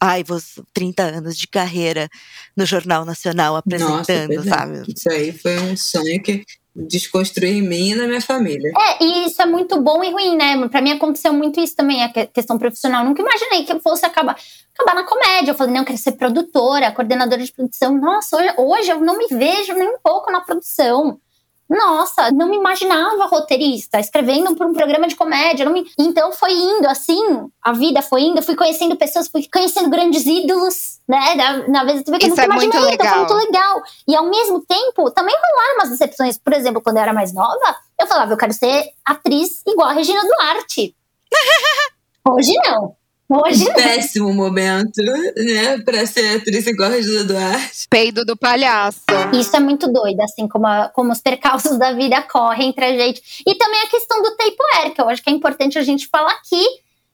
ai, vou 30 anos de carreira no Jornal Nacional Nossa, apresentando, pois é. sabe? Isso aí foi um sonho que desconstruir em mim e na minha família. É, e isso é muito bom e ruim, né? Pra mim aconteceu muito isso também, a que- questão profissional. Nunca imaginei que eu fosse acabar, acabar na comédia. Eu falei, não, eu quero ser produtora, coordenadora de produção. Nossa, hoje, hoje eu não me vejo nem um pouco na produção. Nossa, não me imaginava roteirista, escrevendo para um programa de comédia. me- Então foi indo assim, a vida foi indo, fui conhecendo pessoas, fui conhecendo grandes ídolos, né? Na, na vez eu Isso é muito então foi legal. muito legal. E ao mesmo tempo, também rolaram umas decepções. Por exemplo, quando eu era mais nova, eu falava, eu quero ser atriz igual a Regina Duarte. (laughs) Hoje não. Hoje não. Péssimo momento, né? Pra ser atriz igual a Regina Duarte. Peido do palhaço. Isso é muito doido, assim, como, a- como os percalços da vida correm entre a gente. E também a questão do Tupperware, que eu acho que é importante a gente falar aqui,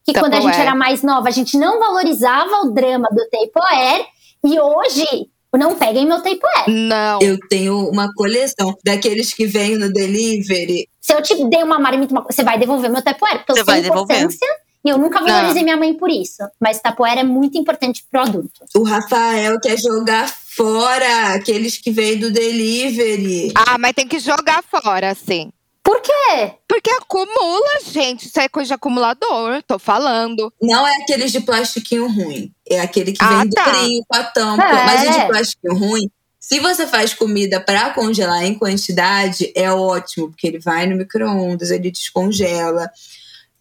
que quando a gente era mais nova, a gente não valorizava o drama do Tupperware, e hoje, não peguem meu Tupperware. Não. Eu tenho uma coleção daqueles que vêm no delivery. Se eu te dei uma marmita, uma você vai devolver meu Tupperware, porque Você eu vai devolver. importância, e eu nunca valorizei minha mãe por isso. Mas Tupperware é muito importante pro adulto. O Rafael quer jogar fora aqueles que vêm do delivery. Ah, mas tem que jogar fora, assim. Por quê? Porque acumula, gente. Isso é coisa de acumulador, tô falando. Não é aqueles de plastiquinho ruim. É aquele que Ah, vem tá. durinho com a tampa. É. Mas o de plastiquinho ruim, se você faz comida pra congelar em quantidade, é ótimo, porque ele vai no micro-ondas, ele descongela.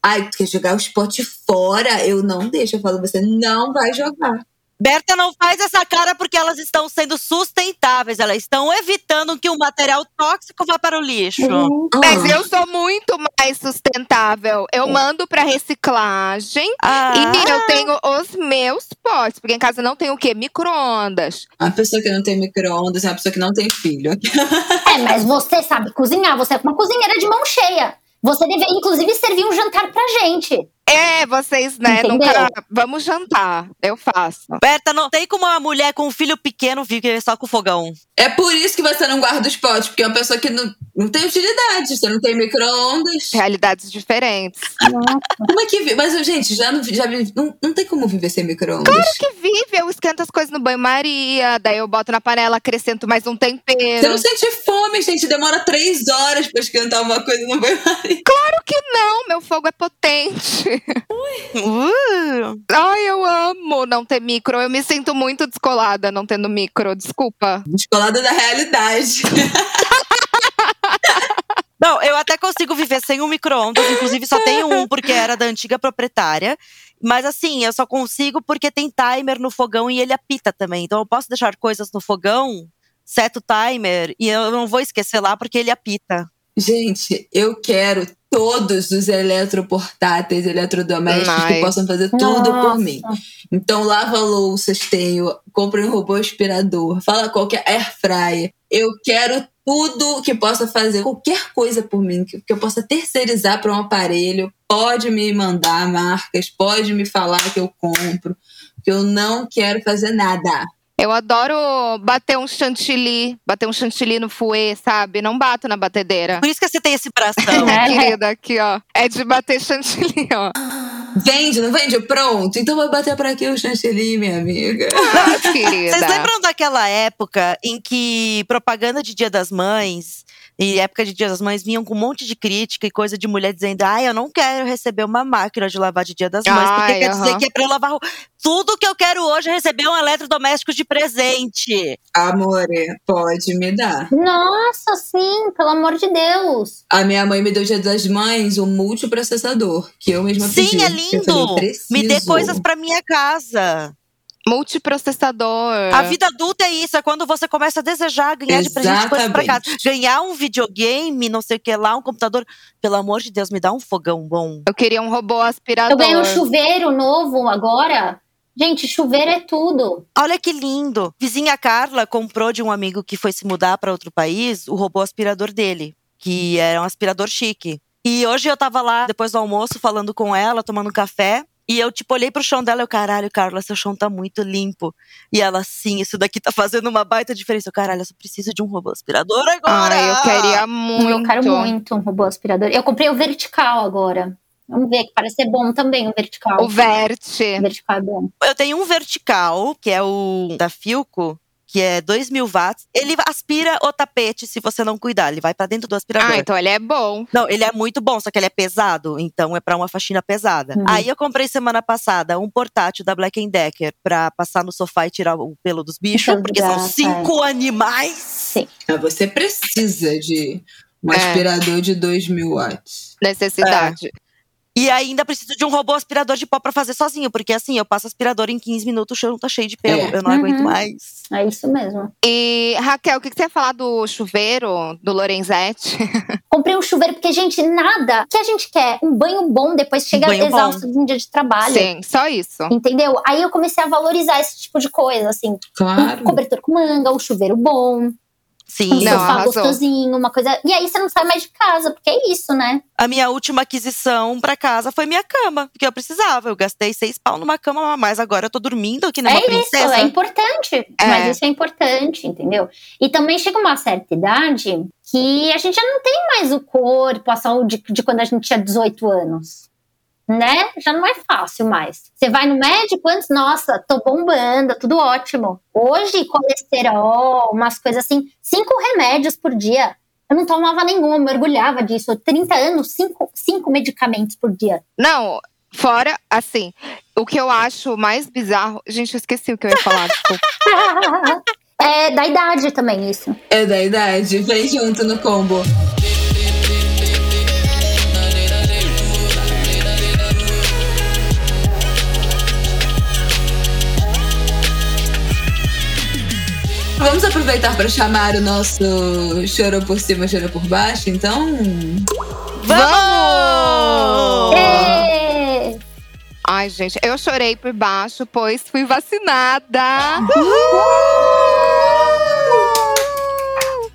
Ai, tu quer jogar os potes fora? Eu não deixo. Eu falo, você não vai jogar. Berta não faz essa cara porque elas estão sendo sustentáveis, elas estão evitando que o material tóxico vá para o lixo. Hum, Mas Ah. eu sou muito mais sustentável. Eu mando pra reciclagem. Ah, E eu tenho os meus potes. Porque em casa não tem o quê? Micro-ondas. Uma pessoa que não tem micro-ondas é uma pessoa que não tem filho. É, mas você sabe cozinhar, você é uma cozinheira de mão cheia. Você deveria, inclusive, servir um jantar pra gente. É, vocês, né? Entendeu? Nunca. Vamos jantar. Eu faço. Berta, não tem como uma mulher com um filho pequeno viver só com fogão. É por isso que você não guarda os potes, porque é uma pessoa que não, não tem utilidade. Você não tem micro-ondas. Realidades diferentes. Como é que. vi- Mas, gente, já não, já não, não tem como viver sem micro-ondas. que vive, eu esquento as coisas no banho-maria, daí eu boto na panela, acrescento mais um tempero. Você não sente fome, gente. Demora três horas pra esquentar uma coisa no banho-maria. Claro que não, meu fogo é potente. Uh, Ai, eu amo não ter micro. Eu me sinto muito descolada não tendo micro, desculpa. Descolada da realidade. (laughs) Não, eu até consigo viver sem um micro-ondas, inclusive só tenho um porque era da antiga proprietária. Mas assim, eu só consigo porque tem timer no fogão e ele apita também. Então eu posso deixar coisas no fogão, seto o timer e eu não vou esquecer lá porque ele apita. Gente, eu quero todos os eletroportáteis, eletrodomésticos Ai. que possam fazer tudo por Nossa. mim. Então, lava louças, tenho, compre um robô aspirador, fala qualquer air fryer. Eu quero tudo que possa fazer qualquer coisa por mim, que, que eu possa terceirizar para um aparelho. Pode me mandar marcas, pode me falar que eu compro, que eu não quero fazer nada. Eu adoro bater um chantilly, bater um chantilly no fouet, sabe? Não bato na batedeira. Por isso que você tem esse bração. (laughs) É. Querida, aqui, ó. É de bater chantilly, ó. Vende, não vende? Pronto. Então vou bater para aqui o chantilly, minha amiga. (laughs) Ah, querida. Vocês lembram daquela época em que propaganda de Dia das Mães e época de Dia das Mães vinham com um monte de crítica e coisa de mulher dizendo: ai, eu não quero receber uma máquina de lavar de Dia das Mães, porque Ai, quer dizer que é pra eu lavar. roupa." Tudo que eu quero hoje é receber um eletrodoméstico de presente. Amore, pode me dar. Nossa, sim, pelo amor de Deus. A minha mãe me deu dia das mães um multiprocessador, que eu mesma Sim, pedi. é Eu lindo. falei. Me dê coisas pra minha casa. Multiprocessador. A vida adulta é isso, é quando você começa a desejar ganhar de presente coisas pra casa. Ganhar um videogame, não sei o que lá, um computador. Pelo amor de Deus, me dá um fogão bom. Eu queria um robô aspirador. Eu ganhei um chuveiro novo agora. Gente, chuveiro é tudo. Olha que lindo. Vizinha Carla comprou de um amigo que foi se mudar para outro país o robô aspirador dele, que era um aspirador chique. E hoje eu tava lá depois do almoço falando com ela, tomando um café, e eu tipo olhei pro chão dela e eu, caralho, Carla, seu chão tá muito limpo. E ela, sim, isso daqui tá fazendo uma baita diferença. Eu, caralho, eu só preciso de um robô aspirador agora. Ai, eu queria muito. Eu quero muito um robô aspirador. Eu comprei o vertical agora. Vamos ver, que parece ser bom também o vertical. O Verte. O vertical é bom. Eu tenho um vertical, que é o da Filco, que é 2 mil watts. Ele aspira o tapete se você não cuidar. Ele vai pra dentro do aspirador. Ah, então ele é bom. Não, ele é muito bom, só que ele é pesado, então é pra uma faxina pesada. Hum. Aí eu comprei semana passada um portátil da Black Decker pra passar no sofá e tirar o pelo dos bichos, Pelo porque são cinco animais. Sim. Mas você precisa de um É. aspirador de 2 mil watts. Necessidade. E ainda preciso de um robô aspirador de pó pra fazer sozinho, porque assim, eu passo aspirador em 15 minutos, o chão tá cheio de pelo, É. eu não aguento Uhum. mais. É isso mesmo. E, Raquel, o que que você ia falar do chuveiro do Lorenzetti? (laughs) Comprei um chuveiro porque, gente, nada. O que a gente quer? Um banho bom, depois chega banho exausto de um dia de trabalho. Sim, só isso. Entendeu? Aí eu comecei a valorizar esse tipo de coisa, assim. Claro. Um cobertor com manga, um chuveiro bom, Sim. um Não, sofá arrasou. gostosinho, uma coisa. E aí você não sai mais de casa, porque é isso, né? A minha última aquisição pra casa foi minha cama, porque eu precisava. Eu gastei seis pau numa cama, mas agora eu tô dormindo aqui numa é isso, princesa. é importante. É. Mas isso é importante, entendeu? E também chega uma certa idade que a gente já não tem mais o corpo, a saúde de quando a gente tinha 18 anos. Né? Já não é fácil mais. Você vai no médico antes, nossa, tô bombando, tudo ótimo. Hoje, colesterol, umas coisas assim, cinco remédios por dia. Eu não tomava nenhum, eu mergulhava disso. 30 anos, cinco, cinco medicamentos por dia. Não, fora, assim, o que eu acho mais bizarro. Gente, eu esqueci o que eu ia falar, (laughs) é da idade também, isso. É da idade, vem junto no combo. Vamos aproveitar para chamar o nosso chorou por cima, chorou por baixo, então. Vamos! Ê! Ai, gente, eu chorei por baixo, pois fui vacinada.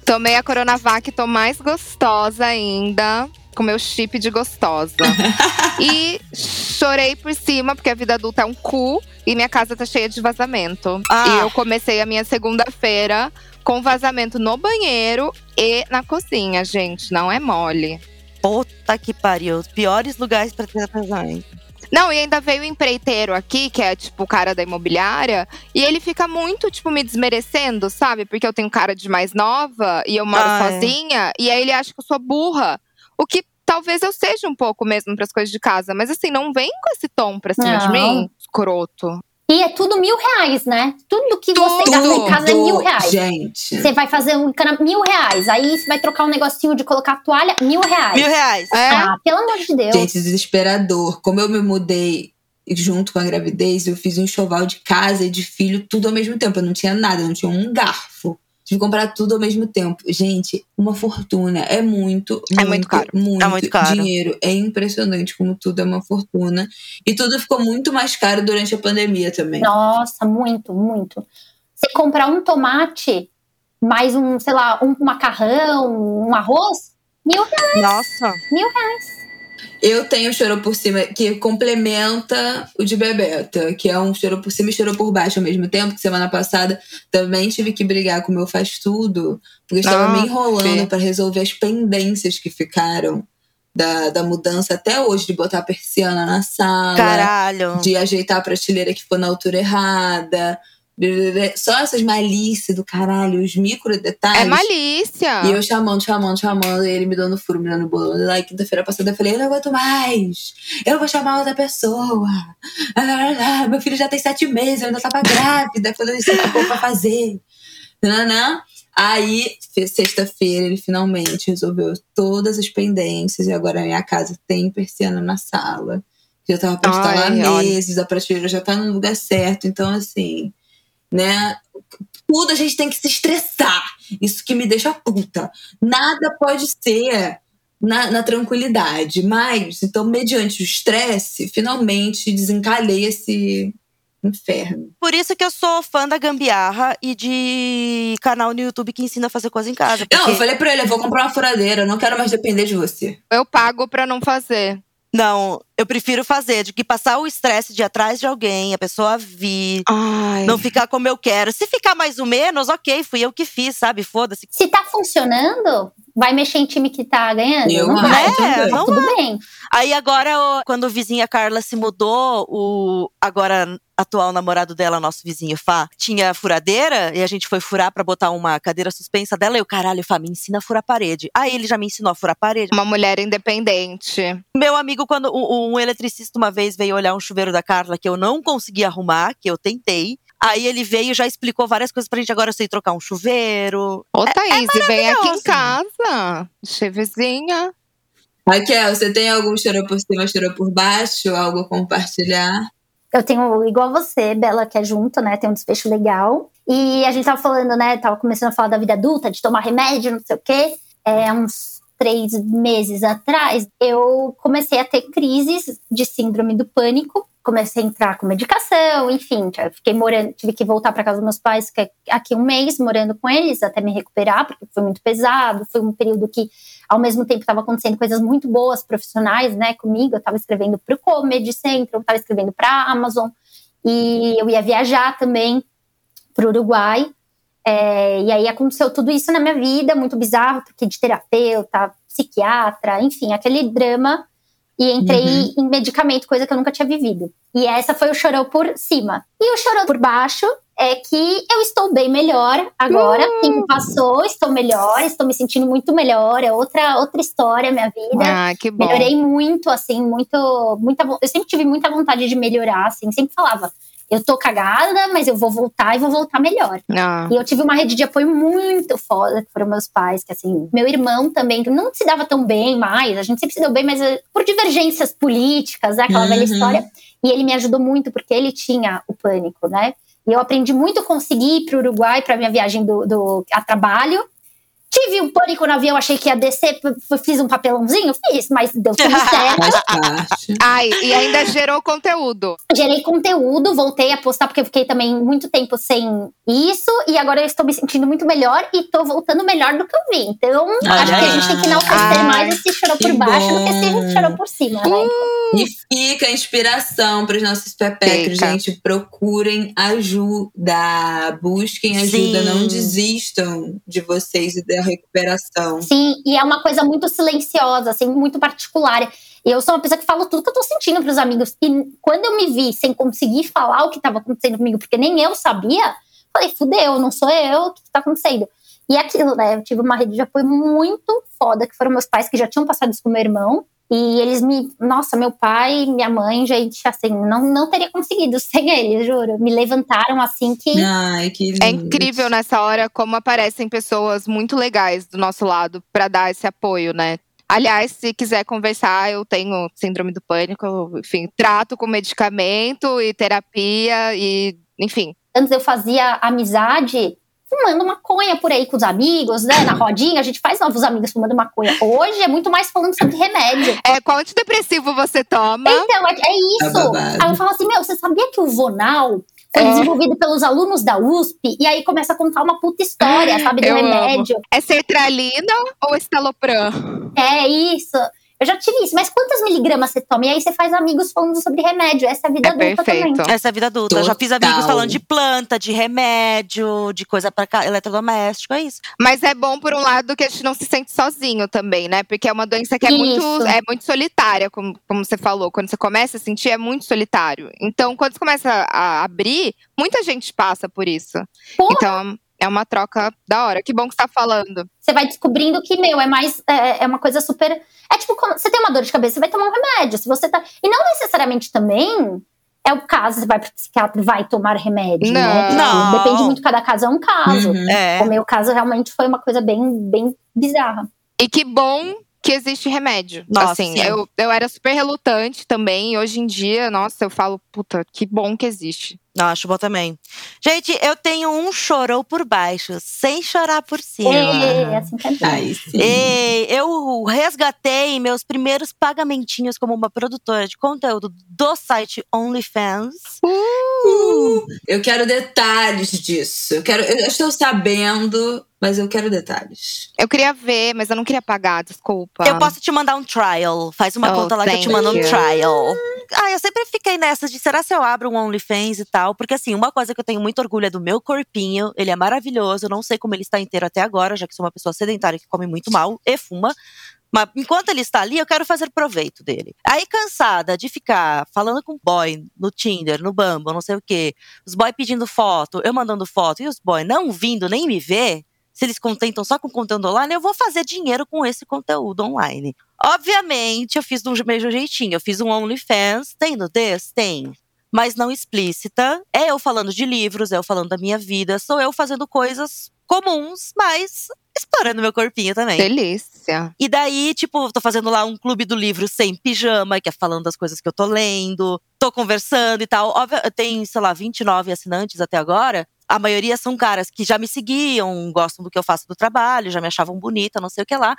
Tomei a Coronavac, tô mais gostosa ainda. Com meu chip de gostosa. (laughs) e chorei por cima, porque a vida adulta é um cu e minha casa tá cheia de vazamento. Ah. E eu comecei a minha segunda-feira com vazamento no banheiro e na cozinha, gente. Não é mole. Puta que pariu. Os piores lugares pra ter presente. Não, e ainda veio o empreiteiro aqui, que é tipo o cara da imobiliária, e ele fica muito, tipo, me desmerecendo, sabe? Porque eu tenho cara de mais nova e eu moro Ah, é. sozinha, e aí ele acha que eu sou burra. O que talvez eu seja um pouco mesmo pras coisas de casa, mas assim, não vem com esse tom pra cima de Não. mim, escroto. E é tudo mil reais, né? Tudo que você Tudo. gasta em casa é mil reais. Gente. Você vai fazer um cana mil reais. Aí você vai trocar um negocinho de colocar toalha, mil reais. Mil reais. É? Ah, pelo amor de Deus. Gente, desesperador. Como eu me mudei junto com a gravidez, eu fiz um enxoval de casa e de filho tudo ao mesmo tempo. Eu não tinha nada, eu não tinha um garfo. Que comprar tudo ao mesmo tempo. Gente, uma fortuna. É muito, É muito caro. muito, É muito caro. dinheiro. É impressionante como tudo é uma fortuna. E tudo ficou muito mais caro durante a pandemia também. Nossa, muito, muito. Você comprar um tomate, mais um, sei lá, um macarrão, um arroz, mil reais. Nossa. Mil reais. Eu tenho chorou por cima que complementa o de Bebeta, que é um chorou por cima e chorou por baixo ao mesmo tempo. Que semana passada também tive que brigar com o meu faz tudo, porque eu estava Ah, me enrolando para resolver as pendências que ficaram da, da mudança até hoje, de botar a persiana na sala, Caralho. de ajeitar a prateleira que ficou na altura errada. Só essas malícias do caralho, os micro detalhes. É malícia. E eu chamando, chamando, chamando, e ele me dando furo, me dando bolo. E lá, quinta-feira passada, eu falei: eu não aguento mais. Eu vou chamar outra pessoa. Ah, meu filho já tem sete meses, eu ainda tava grávida quando eu disse que pra fazer. Nananã. Aí, fe- sexta-feira, ele finalmente resolveu todas as pendências. E agora a minha casa tem persiana na sala. Já tava pra instalar meses, a prateleira já tá no lugar certo. Então, assim, né? Tudo a gente tem que se estressar. Isso que me deixa puta. Nada pode ser na, na tranquilidade. Mas, então, mediante o estresse, finalmente desencalhei esse inferno. Por isso que eu sou fã da gambiarra e de canal no YouTube que ensina a fazer coisa em casa. Não, eu porque- falei pra ele, eu vou comprar uma furadeira, eu não quero mais depender de você. Eu pago pra não fazer. Não, eu prefiro fazer, de que passar o estresse de ir atrás de alguém, a pessoa vir, Ai. não ficar como eu quero. Se ficar mais ou menos, ok, fui eu que fiz, sabe? Foda-se. Se tá funcionando, vai mexer em time que tá ganhando? Eu não acho vai. também. não Tudo bem. Aí agora, o- quando a vizinha Carla se mudou, o agora atual namorado dela, nosso vizinho Fá, tinha furadeira e a gente foi furar pra botar uma cadeira suspensa dela. E eu, caralho, Fá, me ensina a furar parede. Aí ele já me ensinou a furar parede. Uma mulher independente. Meu amigo, quando um, um eletricista uma vez veio olhar um chuveiro da Carla que eu não consegui arrumar, que eu tentei. Aí ele veio e já explicou várias coisas pra gente. Agora eu sei trocar um chuveiro. Ô, Thaís, e vem aqui em casa. Chevezinha. Raquel, você tem algum chorou por cima, chorou por baixo? Algo a compartilhar? Eu tenho, igual você, Bela, que é junto, né? Tem um desfecho legal. E a gente tava falando, né? Tava começando a falar da vida adulta, de tomar remédio, não sei o quê. É, uns três meses atrás, eu comecei a ter crises de síndrome do pânico. Comecei a entrar com medicação, enfim, fiquei morando, tive que voltar para casa dos meus pais que é aqui um mês morando com eles até me recuperar, porque foi muito pesado. Foi um período que, ao mesmo tempo, estava acontecendo coisas muito boas profissionais, né, comigo. Eu estava escrevendo para o Comedy Central, eu estava escrevendo para a Amazon e eu ia viajar também para o Uruguai. É, e aí aconteceu tudo isso na minha vida, muito bizarro, porque de terapeuta, psiquiatra, enfim, aquele drama. E entrei em medicamento, coisa que eu nunca tinha vivido. E essa foi o chorou por cima. E o chorou por baixo é que eu estou bem melhor agora. O tempo passou, estou melhor, estou me sentindo muito melhor. É outra, outra história, minha vida. Ah, que bom. Melhorei muito, assim, muito, muita, eu sempre tive muita vontade de melhorar, assim, sempre falava, eu tô cagada, mas eu vou voltar e vou voltar melhor. Ah, E eu tive uma rede de apoio muito foda, que foram meus pais, que assim, meu irmão também, que não se dava tão bem mais, a gente sempre se deu bem, mas eh, por divergências políticas, né, aquela velha Uhum. história. E ele me ajudou muito, porque ele tinha o pânico, né? E eu aprendi muito a conseguir ir pro Uruguai para minha viagem do, do, a trabalho. Tive um pânico no avião, achei que ia descer, fiz um papelãozinho, fiz, mas deu tudo (laughs) certo. Faz parte. Ai, e ainda gerou conteúdo. Gerei conteúdo, voltei a postar, porque eu fiquei também muito tempo sem isso, e agora eu estou me sentindo muito melhor e tô voltando melhor do que eu vim. Então, Olha acho que a aí. gente tem que enaltecer Ai, mais esse chorou por baixo do que bom. esse chorou por cima, né? E fica a inspiração para os nossos pepecos, gente. Procurem ajuda. Busquem ajuda. Sim. Não desistam de vocês e da recuperação. Sim, e é uma coisa muito silenciosa, assim, muito particular. Eu sou uma pessoa que falo tudo que eu tô sentindo pros amigos. E quando eu me vi sem conseguir falar o que tava acontecendo comigo, porque nem eu sabia, falei, fudeu, não sou eu, o que que tá acontecendo? E é aquilo, né? Eu tive uma rede de apoio muito foda, que foram meus pais que já tinham passado isso com meu irmão. E eles me. Nossa, meu pai, minha mãe, gente, assim, não, não teria conseguido (laughs) sem eles, juro. Me levantaram assim que. Ai, que lindo. É incrível nessa hora como aparecem pessoas muito legais do nosso lado pra dar esse apoio, né? Aliás, se quiser conversar, eu tenho síndrome do pânico, enfim, trato com medicamento e terapia e, enfim. Antes eu fazia amizade fumando maconha por aí com os amigos, né? Na rodinha, a gente faz novos amigos fumando maconha. Hoje é muito mais falando sobre remédio. É, qual antidepressivo você toma? Então, é, é isso. babado. Aí eu falo assim, meu, você sabia que o Vonal foi É. desenvolvido pelos alunos da USP? E aí começa a contar uma puta história, (gasps) sabe? Do Eu amo. remédio. É sertralina ou estalopram? É isso. Eu já tive isso. Mas quantas miligramas você toma? E aí você faz amigos falando sobre remédio. Essa é a vida É adulta perfeito. também. Essa é a vida adulta. Eu já fiz amigos Total. falando de planta, de remédio, de coisa pra cá, eletrodoméstico, é isso. Mas é bom, por um lado, que a gente não se sente sozinho também, né? Porque é uma doença que é muito, é muito solitária, como, como você falou. Quando você começa a sentir, é muito solitário. Então, quando você começa a abrir, muita gente passa por isso. Porra. Então, é uma troca da hora. Que bom que você tá falando. Você vai descobrindo que, meu, é mais. É, é uma coisa super. É tipo, quando você tem uma dor de cabeça, você vai tomar um remédio. Se você tá. E não necessariamente também. É o caso, você vai pro psiquiatra e vai tomar remédio, né? Não. Tipo, Não. Depende muito, cada caso é um caso. Uhum. É. O meu caso realmente foi uma coisa bem, bem bizarra. E que bom que existe remédio. Nossa, assim, sim. eu, eu era super relutante também. E hoje em dia, nossa, eu falo, puta, que bom que existe. Não, acho bom também. Gente, eu tenho um chorou por baixo, sem chorar por cima. É, assim que é bom. Aí sim. E eu resgatei meus primeiros pagamentinhos como uma produtora de conteúdo do site OnlyFans. Uh, eu quero detalhes disso. Eu quero. Eu estou sabendo, mas eu quero detalhes. Eu queria ver, mas eu não queria pagar, desculpa. Eu posso te mandar um trial. Faz uma Oh, conta lá que eu te mando um you. trial. Ah, eu sempre fiquei nessa de será se eu abro um OnlyFans e tal? Porque assim, uma coisa que eu tenho muito orgulho é do meu corpinho. Ele é maravilhoso. Eu não sei como ele está inteiro até agora, já que sou uma pessoa sedentária que come muito mal e fuma. Mas enquanto ele está ali, eu quero fazer proveito dele. Aí, cansada de ficar falando com boy no Tinder, no Bumble, não sei o quê, os boy pedindo foto, eu mandando foto, e os boy não vindo nem me ver, se eles contentam só com conteúdo online, eu vou fazer dinheiro com esse conteúdo online. Obviamente, eu fiz do mesmo jeitinho. Eu fiz um OnlyFans. Tem nudez? Tem. Mas não explícita. É eu falando de livros, é eu falando da minha vida. Sou eu fazendo coisas comuns, mas explorando meu corpinho também. Delícia. E daí, tipo, tô fazendo lá um clube do livro sem pijama, que é falando das coisas que eu tô lendo, tô conversando e tal. Óbvio, tem, sei lá, 29 assinantes até agora. A maioria são caras que já me seguiam, gostam do que eu faço do trabalho, já me achavam bonita, não sei o que lá.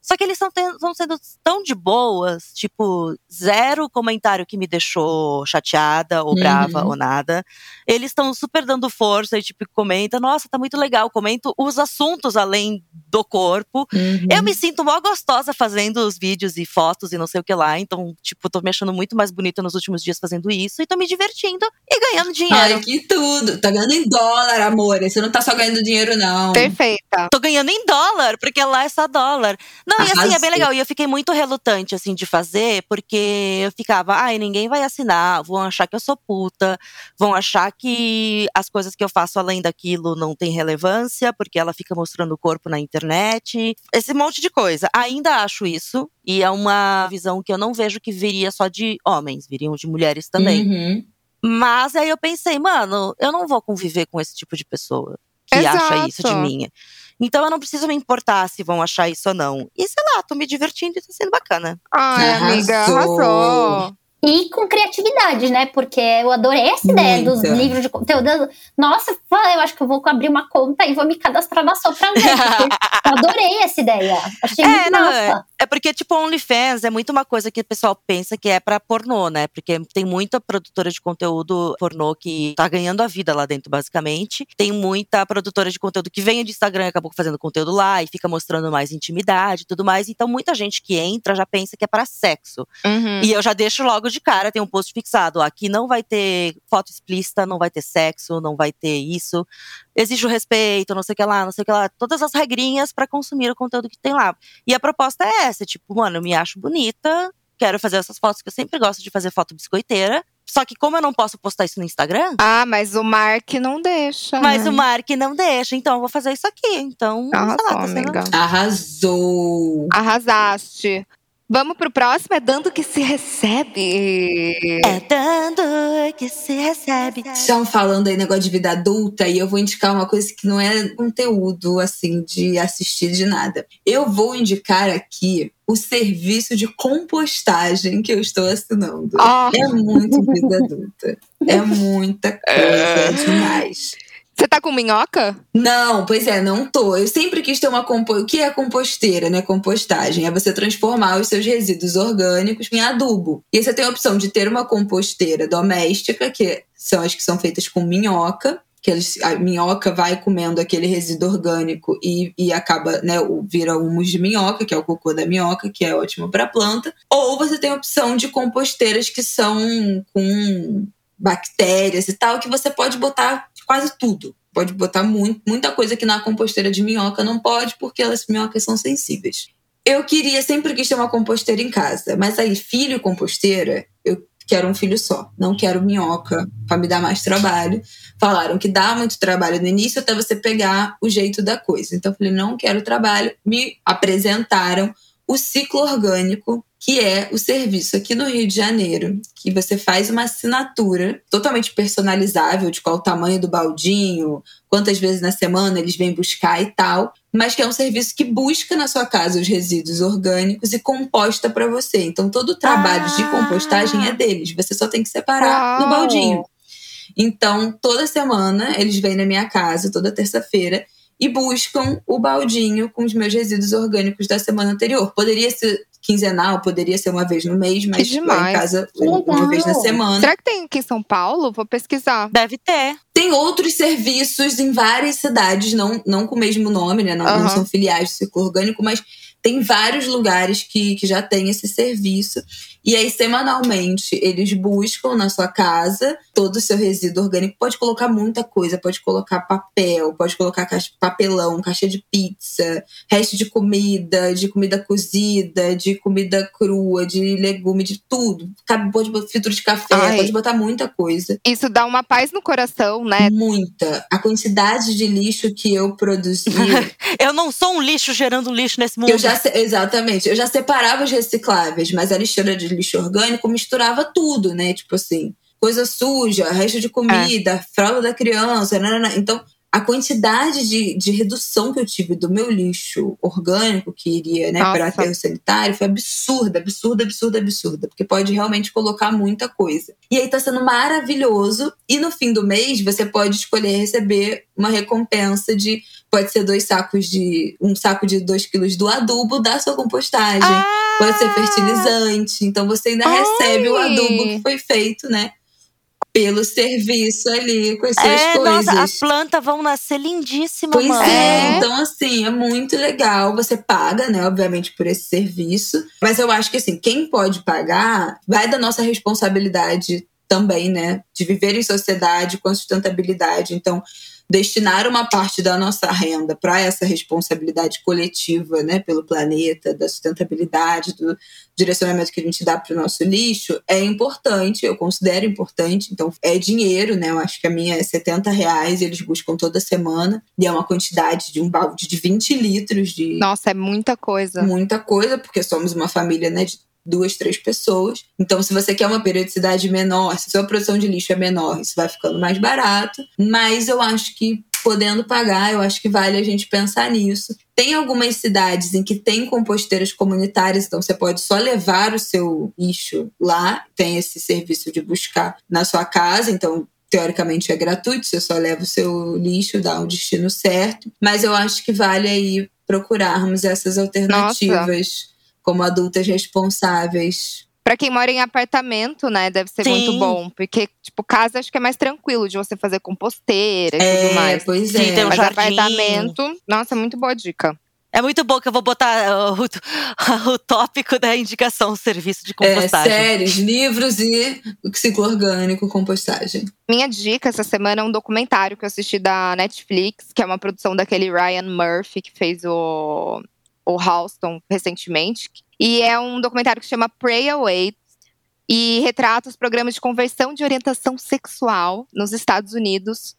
Só que eles estão sendo tão de boas, tipo, zero comentário que me deixou chateada ou brava Uhum. ou nada. Eles estão super dando força e, tipo, comenta, nossa, tá muito legal. Comento os assuntos além do corpo. Uhum. Eu me sinto mó gostosa fazendo os vídeos e fotos e não sei o que lá. Então, tipo, tô me achando muito mais bonita nos últimos dias fazendo isso e tô me divertindo e ganhando dinheiro. Ai, que tudo. Tá ganhando em dólar, amor. Você não tá só ganhando dinheiro, não. Perfeita. Tô ganhando em dólar, porque lá é só dólar. Não, e assim, é Arrasou. bem legal. E eu fiquei muito relutante, assim, de fazer, porque eu ficava, ai, ninguém vai assinar, vão achar que eu sou puta, vão achar que as coisas que eu faço além daquilo não tem relevância, porque ela fica mostrando o corpo na internet. Esse monte de coisa. Ainda acho isso, e é uma visão que eu não vejo que viria só de homens, viriam de mulheres também. Uhum. Mas aí eu pensei, mano, eu não vou conviver com esse tipo de pessoa que acha isso de Exato. mim. Então eu não preciso me importar se vão achar isso ou não. E sei lá, tô me divertindo e tá sendo bacana. Ai, amiga, Arrasou. E com criatividade, né? Porque eu adorei essa ideia dos Muita. livros de conteúdo. Nossa, eu acho que eu vou abrir uma conta e vou me cadastrar na só pra ver. eu adorei essa ideia. Achei (laughs) É, muito não, massa. É porque, tipo, OnlyFans é muito uma coisa que o pessoal pensa que é pra pornô, né? Porque tem muita produtora de conteúdo pornô que tá ganhando a vida lá dentro, basicamente. Tem muita produtora de conteúdo que vem de Instagram e acabou fazendo conteúdo lá e fica mostrando mais intimidade e tudo mais. Então, muita gente que entra já pensa que é pra sexo. Uhum. E eu já deixo logo de cara, tem um post fixado. Aqui não vai ter foto explícita, não vai ter sexo, não vai ter isso. Exige o respeito, não sei o que lá, não sei o que lá. Todas as regrinhas pra consumir o conteúdo que tem lá. E a proposta é essa, tipo, mano, eu me acho bonita, quero fazer essas fotos que eu sempre gosto de fazer foto biscoiteira. Só que como eu não posso postar isso no Instagram, Ah, mas o Mark não deixa. mas né? o Mark não deixa, então eu vou fazer isso aqui. Então, sei lá, Arrasou, tá sendo- amiga. Arrasou. Arrasaste. Vamos pro próximo? É dando que se recebe. É dando que se recebe. Estão falando aí negócio de vida adulta e eu vou indicar uma coisa que não é conteúdo assim de assistir de nada. Eu vou indicar aqui o serviço de compostagem que eu estou assinando. Ó, É muito vida adulta. É muita coisa, é demais. (laughs) você tá com minhoca? Não, pois é, não tô. Eu sempre quis ter uma compo... O que é composteira, né? Compostagem é você transformar os seus resíduos orgânicos em adubo. E você tem a opção de ter uma composteira doméstica, que são as que são feitas com minhoca, que eles- a minhoca vai comendo aquele resíduo orgânico e, e acaba, né, vira humus de minhoca, que é o cocô da minhoca, que é ótimo para planta. Ou você tem a opção de composteiras que são com bactérias e tal, que você pode botar quase tudo. Pode botar muito, muita coisa que na composteira de minhoca não pode, porque as minhocas são sensíveis. Eu queria, sempre quis ter uma composteira em casa, mas aí, filho composteira, eu quero um filho só. Não quero minhoca para me dar mais trabalho. Falaram que dá muito trabalho no início até você pegar o jeito da coisa. Então eu falei, não quero trabalho. Me apresentaram o ciclo orgânico, que é o serviço aqui no Rio de Janeiro, que você faz uma assinatura totalmente personalizável de qual o tamanho do baldinho, quantas vezes na semana eles vêm buscar e tal, mas que é um serviço que busca na sua casa os resíduos orgânicos e composta para você. Então todo o trabalho de Ah. compostagem é deles, você só tem que separar no Uau. baldinho. Então, toda semana eles vêm na minha casa, toda terça-feira, e buscam o baldinho com os meus resíduos orgânicos da semana anterior. Poderia ser quinzenal, poderia ser uma vez no mês, mas Que lá em casa uma vez na semana. Será que tem aqui em São Paulo? Vou pesquisar. Deve ter. Tem outros serviços em várias cidades, não, não com o mesmo nome, né? Não, não Aham. são filiais do ciclo orgânico, mas Tem vários lugares que, que já tem esse serviço. E aí, semanalmente, eles buscam na sua casa todo o seu resíduo orgânico. Pode colocar muita coisa, pode colocar papel, pode colocar caixa, papelão, caixa de pizza, resto de comida, de comida cozida, de comida crua, de legume, de tudo. Cabe- Pode botar fritura de café, Ai. pode botar muita coisa. Isso dá uma paz no coração, né? Muita. A quantidade de lixo que eu produzi. (laughs) Eu não sou um lixo gerando lixo nesse mundo. Eu já, exatamente. Eu já separava os recicláveis, mas a lixeira de lixo orgânico misturava tudo, né? Tipo assim, coisa suja, resto de comida, fralda da criança, nanana. Então, a quantidade de, de redução que eu tive do meu lixo orgânico que iria, né, para aterro sanitário foi absurda, absurda, absurda, absurda, porque pode realmente colocar muita coisa. E aí tá sendo maravilhoso. E no fim do mês você pode escolher receber uma recompensa de pode ser dois sacos de um saco de dois quilos do adubo da sua compostagem. Ah! Pode ser fertilizante. Então você ainda Ai! recebe o adubo que foi feito, né? Pelo serviço ali, com as suas É, coisas. nossa, as plantas vão nascer lindíssimas, Pois mano. é, É. então assim, é muito legal. Você paga, né, obviamente, por esse serviço. Mas eu acho que assim, quem pode pagar vai da nossa responsabilidade também, né? De viver em sociedade com sustentabilidade. Então, destinar uma parte da nossa renda para essa responsabilidade coletiva, né, pelo planeta, da sustentabilidade, do direcionamento que a gente dá para o nosso lixo é importante, eu considero importante. Então, é dinheiro, né? Eu acho que a minha é 70 reais, eles buscam toda semana, e é uma quantidade de um balde de 20 litros de Nossa, é muita coisa. muita coisa, porque somos uma família né, de duas, três pessoas. Então, se você quer uma periodicidade menor, se sua produção de lixo é menor, isso vai ficando mais barato. Mas eu acho que podendo pagar, eu acho que vale a gente pensar nisso. Tem algumas cidades em que tem composteiras comunitárias, então você pode só levar o seu lixo lá, tem esse serviço de buscar na sua casa, então teoricamente é gratuito, você só leva o seu lixo, dá um destino certo. Mas eu acho que vale aí procurarmos essas alternativas como adultas responsáveis. Pra quem mora em apartamento, né, deve ser Sim. muito bom. Porque, tipo, casa acho que é mais tranquilo de você fazer composteira e tudo mais. pois Sim, é. tem um Mas jardim. apartamento, nossa, muito boa dica. É muito bom que eu vou botar uh, o, (laughs) o tópico da indicação, serviço de É, compostagem. séries, livros e o ciclo orgânico, compostagem. Minha dica essa semana é um documentário que eu assisti da Netflix, que é uma produção daquele Ryan Murphy, que fez o, o Halston recentemente. E é um documentário que chama Pray Away e retrata os programas de conversão de orientação sexual nos Estados Unidos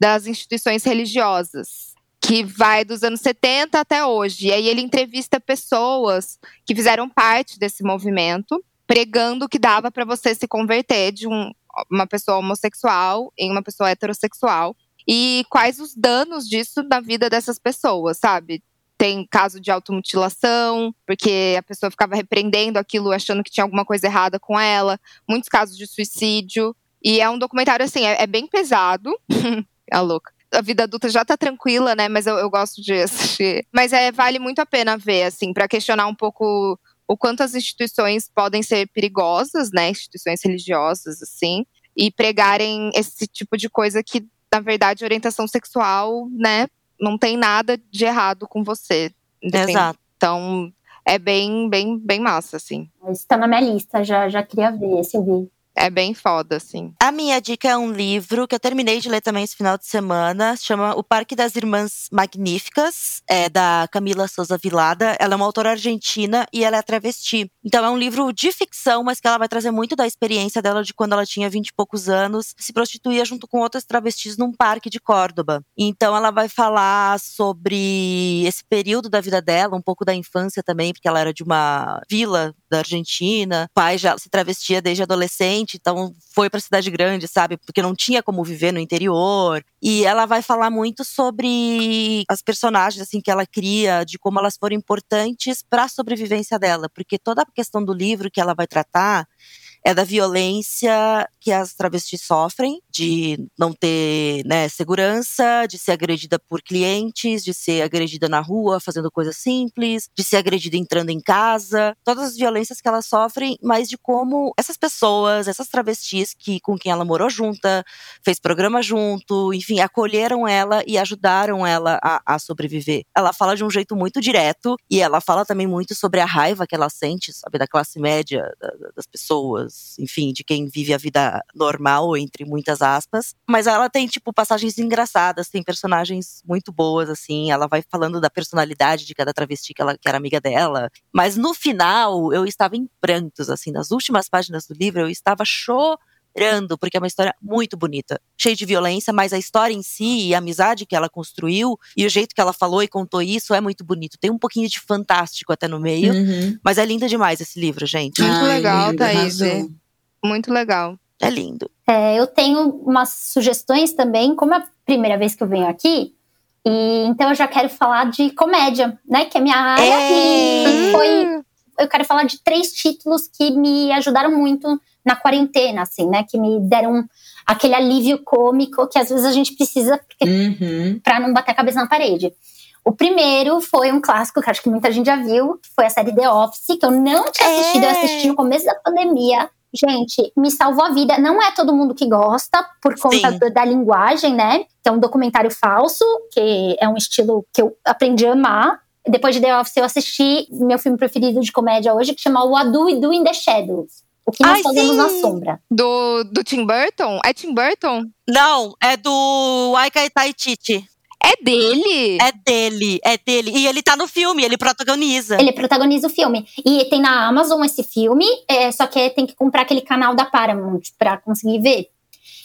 das instituições religiosas, que vai dos anos 70 até hoje. E aí ele entrevista pessoas que fizeram parte desse movimento, pregando que dava para você se converter de um, uma pessoa homossexual em uma pessoa heterossexual e quais os danos disso na vida dessas pessoas, sabe? Tem caso de automutilação, porque a pessoa ficava repreendendo aquilo, achando que tinha alguma coisa errada com ela. Muitos casos de suicídio. E é um documentário, assim, é, é bem pesado. (laughs) a louca. A vida adulta já tá tranquila, né? Mas eu, eu gosto de assistir. Mas é, vale muito a pena ver, assim, para questionar um pouco o quanto as instituições podem ser perigosas, né? Instituições religiosas, assim, e pregarem esse tipo de coisa que, na verdade, orientação sexual, né? Não tem nada de errado com você. Exato. Então, é bem, bem, bem massa, assim. Isso tá na minha lista, já, já queria ver esse eu vi. É bem foda, assim. A minha dica é um livro que eu terminei de ler também esse final de semana. Se chama O Parque das Irmãs Magníficas, é da Camila Souza Vilada. Ela é uma autora argentina e ela é travesti. Então é um livro de ficção, mas que ela vai trazer muito da experiência dela de quando ela tinha 20 e poucos anos, se prostituía junto com outras travestis num parque de Córdoba. Então ela vai falar sobre esse período da vida dela, um pouco da infância também, porque ela era de uma vila da Argentina. O pai já se travestia desde adolescente, então foi pra cidade grande, sabe? Porque não tinha como viver no interior. E ela vai falar muito sobre as personagens assim que ela cria, de como elas foram importantes para a sobrevivência dela, porque toda a questão do livro que ela vai tratar é da violência que as travestis sofrem, de não ter né, segurança, de ser agredida por clientes, de ser agredida na rua fazendo coisas simples, de ser agredida entrando em casa, todas as violências que elas sofrem, mas de como essas pessoas, essas travestis que com quem ela morou junta, fez programa junto, enfim, acolheram ela e ajudaram ela a, a sobreviver. Ela fala de um jeito muito direto e ela fala também muito sobre a raiva que ela sente, sabe, da classe média, da, das pessoas, enfim, de quem vive a vida normal, entre muitas aspas. Mas ela tem, tipo, passagens engraçadas, tem personagens muito boas, assim. Ela vai falando da personalidade de cada travesti que ela que era amiga dela. Mas no final, eu estava em prantos, assim. Nas últimas páginas do livro, eu estava chorando, porque é uma história muito bonita, cheia de violência, mas a história em si e a amizade que ela construiu e o jeito que ela falou e contou isso é muito bonito. Tem um pouquinho de fantástico até no meio, Uhum. mas é lindo demais esse livro, gente. Muito Ai, legal, lindo, Thaís. arrasou. Muito legal. É lindo. É, eu tenho umas sugestões também, como é a primeira vez que eu venho aqui, e então eu já quero falar de comédia, né? Que é minha área. É. E foi, eu quero falar de três títulos que me ajudaram muito na quarentena, assim, né? Que me deram aquele alívio cômico que às vezes a gente precisa Uhum. para não bater a cabeça na parede. O primeiro foi um clássico que acho que muita gente já viu, que foi a série The Office, que eu não tinha É. assistido, eu assisti no começo da pandemia. Gente, me salvou a vida. Não é todo mundo que gosta, por conta do- da linguagem, né? Que é um documentário falso, que é um estilo que eu aprendi a amar. Depois de The Office, eu assisti meu filme preferido de comédia hoje, que chama What Do We Do in the Shadows. O que nós Ai, fazemos na sim. sombra. Do, do Tim Burton? É Tim Burton? Não, é do Aika Taititi. É dele? É dele, é dele. E ele tá no filme, ele protagoniza. Ele protagoniza o filme. E tem na Amazon esse filme, é, só que tem que comprar aquele canal da Paramount pra conseguir ver.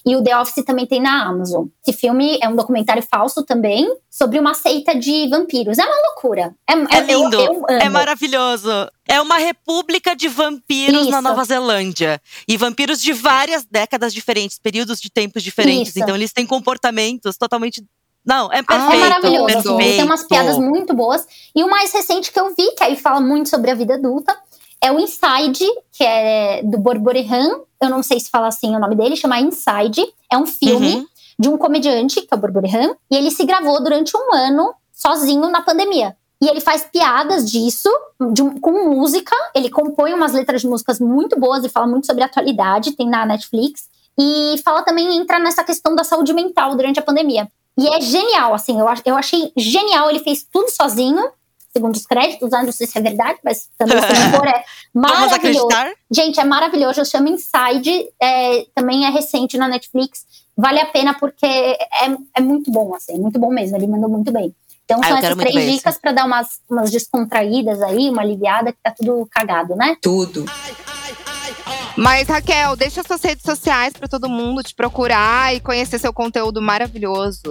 E o The Office também tem na Amazon. Esse filme é um documentário falso também, sobre uma seita de vampiros. É uma loucura. É, É eu- lindo, eu amo. é maravilhoso. É uma república de vampiros na Isso. Nova Zelândia. E vampiros de várias décadas diferentes, períodos de tempos diferentes. Isso. Então eles têm comportamentos totalmente. Não, é Ah, perfeito. É maravilhoso. assim, perfeito. Tem umas piadas muito boas. E o mais recente que eu vi, que aí fala muito sobre a vida adulta, é o Inside, que é do Borborihan. Eu não sei se fala assim o nome dele, chama Inside. É um filme Uhum. de um comediante, que é o Borborihan, e ele se gravou durante um ano sozinho na pandemia. E ele faz piadas disso, de com música. Ele compõe umas letras de músicas muito boas e fala muito sobre a atualidade, tem na Netflix. E fala também, entra nessa questão da saúde mental durante a pandemia. E é genial, assim, eu, eu achei genial. Ele fez tudo sozinho, segundo os créditos, não sei se é verdade, mas também se não for, é (laughs) Vamos maravilhoso. acreditar? Gente, é maravilhoso. Eu chamo Inside. é, também é recente na Netflix. Vale a pena porque é, é muito bom, assim. Muito bom mesmo. Ele mandou muito bem. Então Ah, são quero essas três dicas pra dar umas, umas descontraídas aí, uma aliviada, que tá tudo cagado, né? Tudo. Mas, Raquel, deixa suas redes sociais pra todo mundo te procurar e conhecer seu conteúdo maravilhoso.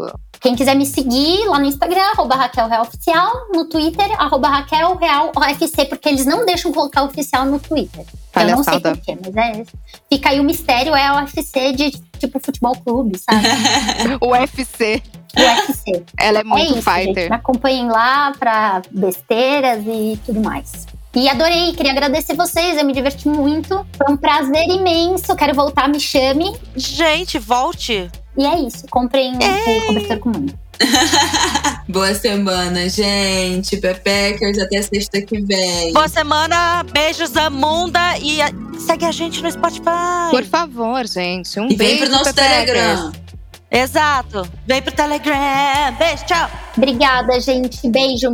Quem quiser me seguir lá no Instagram, arroba Raquel Real Oficial, no Twitter, arroba Raquel Real OFC, porque eles não deixam colocar oficial no Twitter. Eu não sei porquê, mas é. Fica aí o mistério, é UFC de tipo futebol clube, sabe? (laughs) UFC, UFC. ela é muito é isso, gente. fighter. Me acompanhem lá pra besteiras e tudo mais. E adorei, queria agradecer vocês, eu me diverti muito. Foi um prazer imenso. Quero voltar, me chame. Gente, volte. E é isso. Comprem o cobertor com manga. (laughs) Boa semana, gente. Pepeckers, até sexta que vem. Boa semana, beijos, Amunda. E a- segue a gente no Spotify. Por favor, gente. Um E vem beijo pro nosso Pepeckers. Telegram. Exato. Vem pro Telegram. Beijo, tchau. Obrigada, gente. Beijo.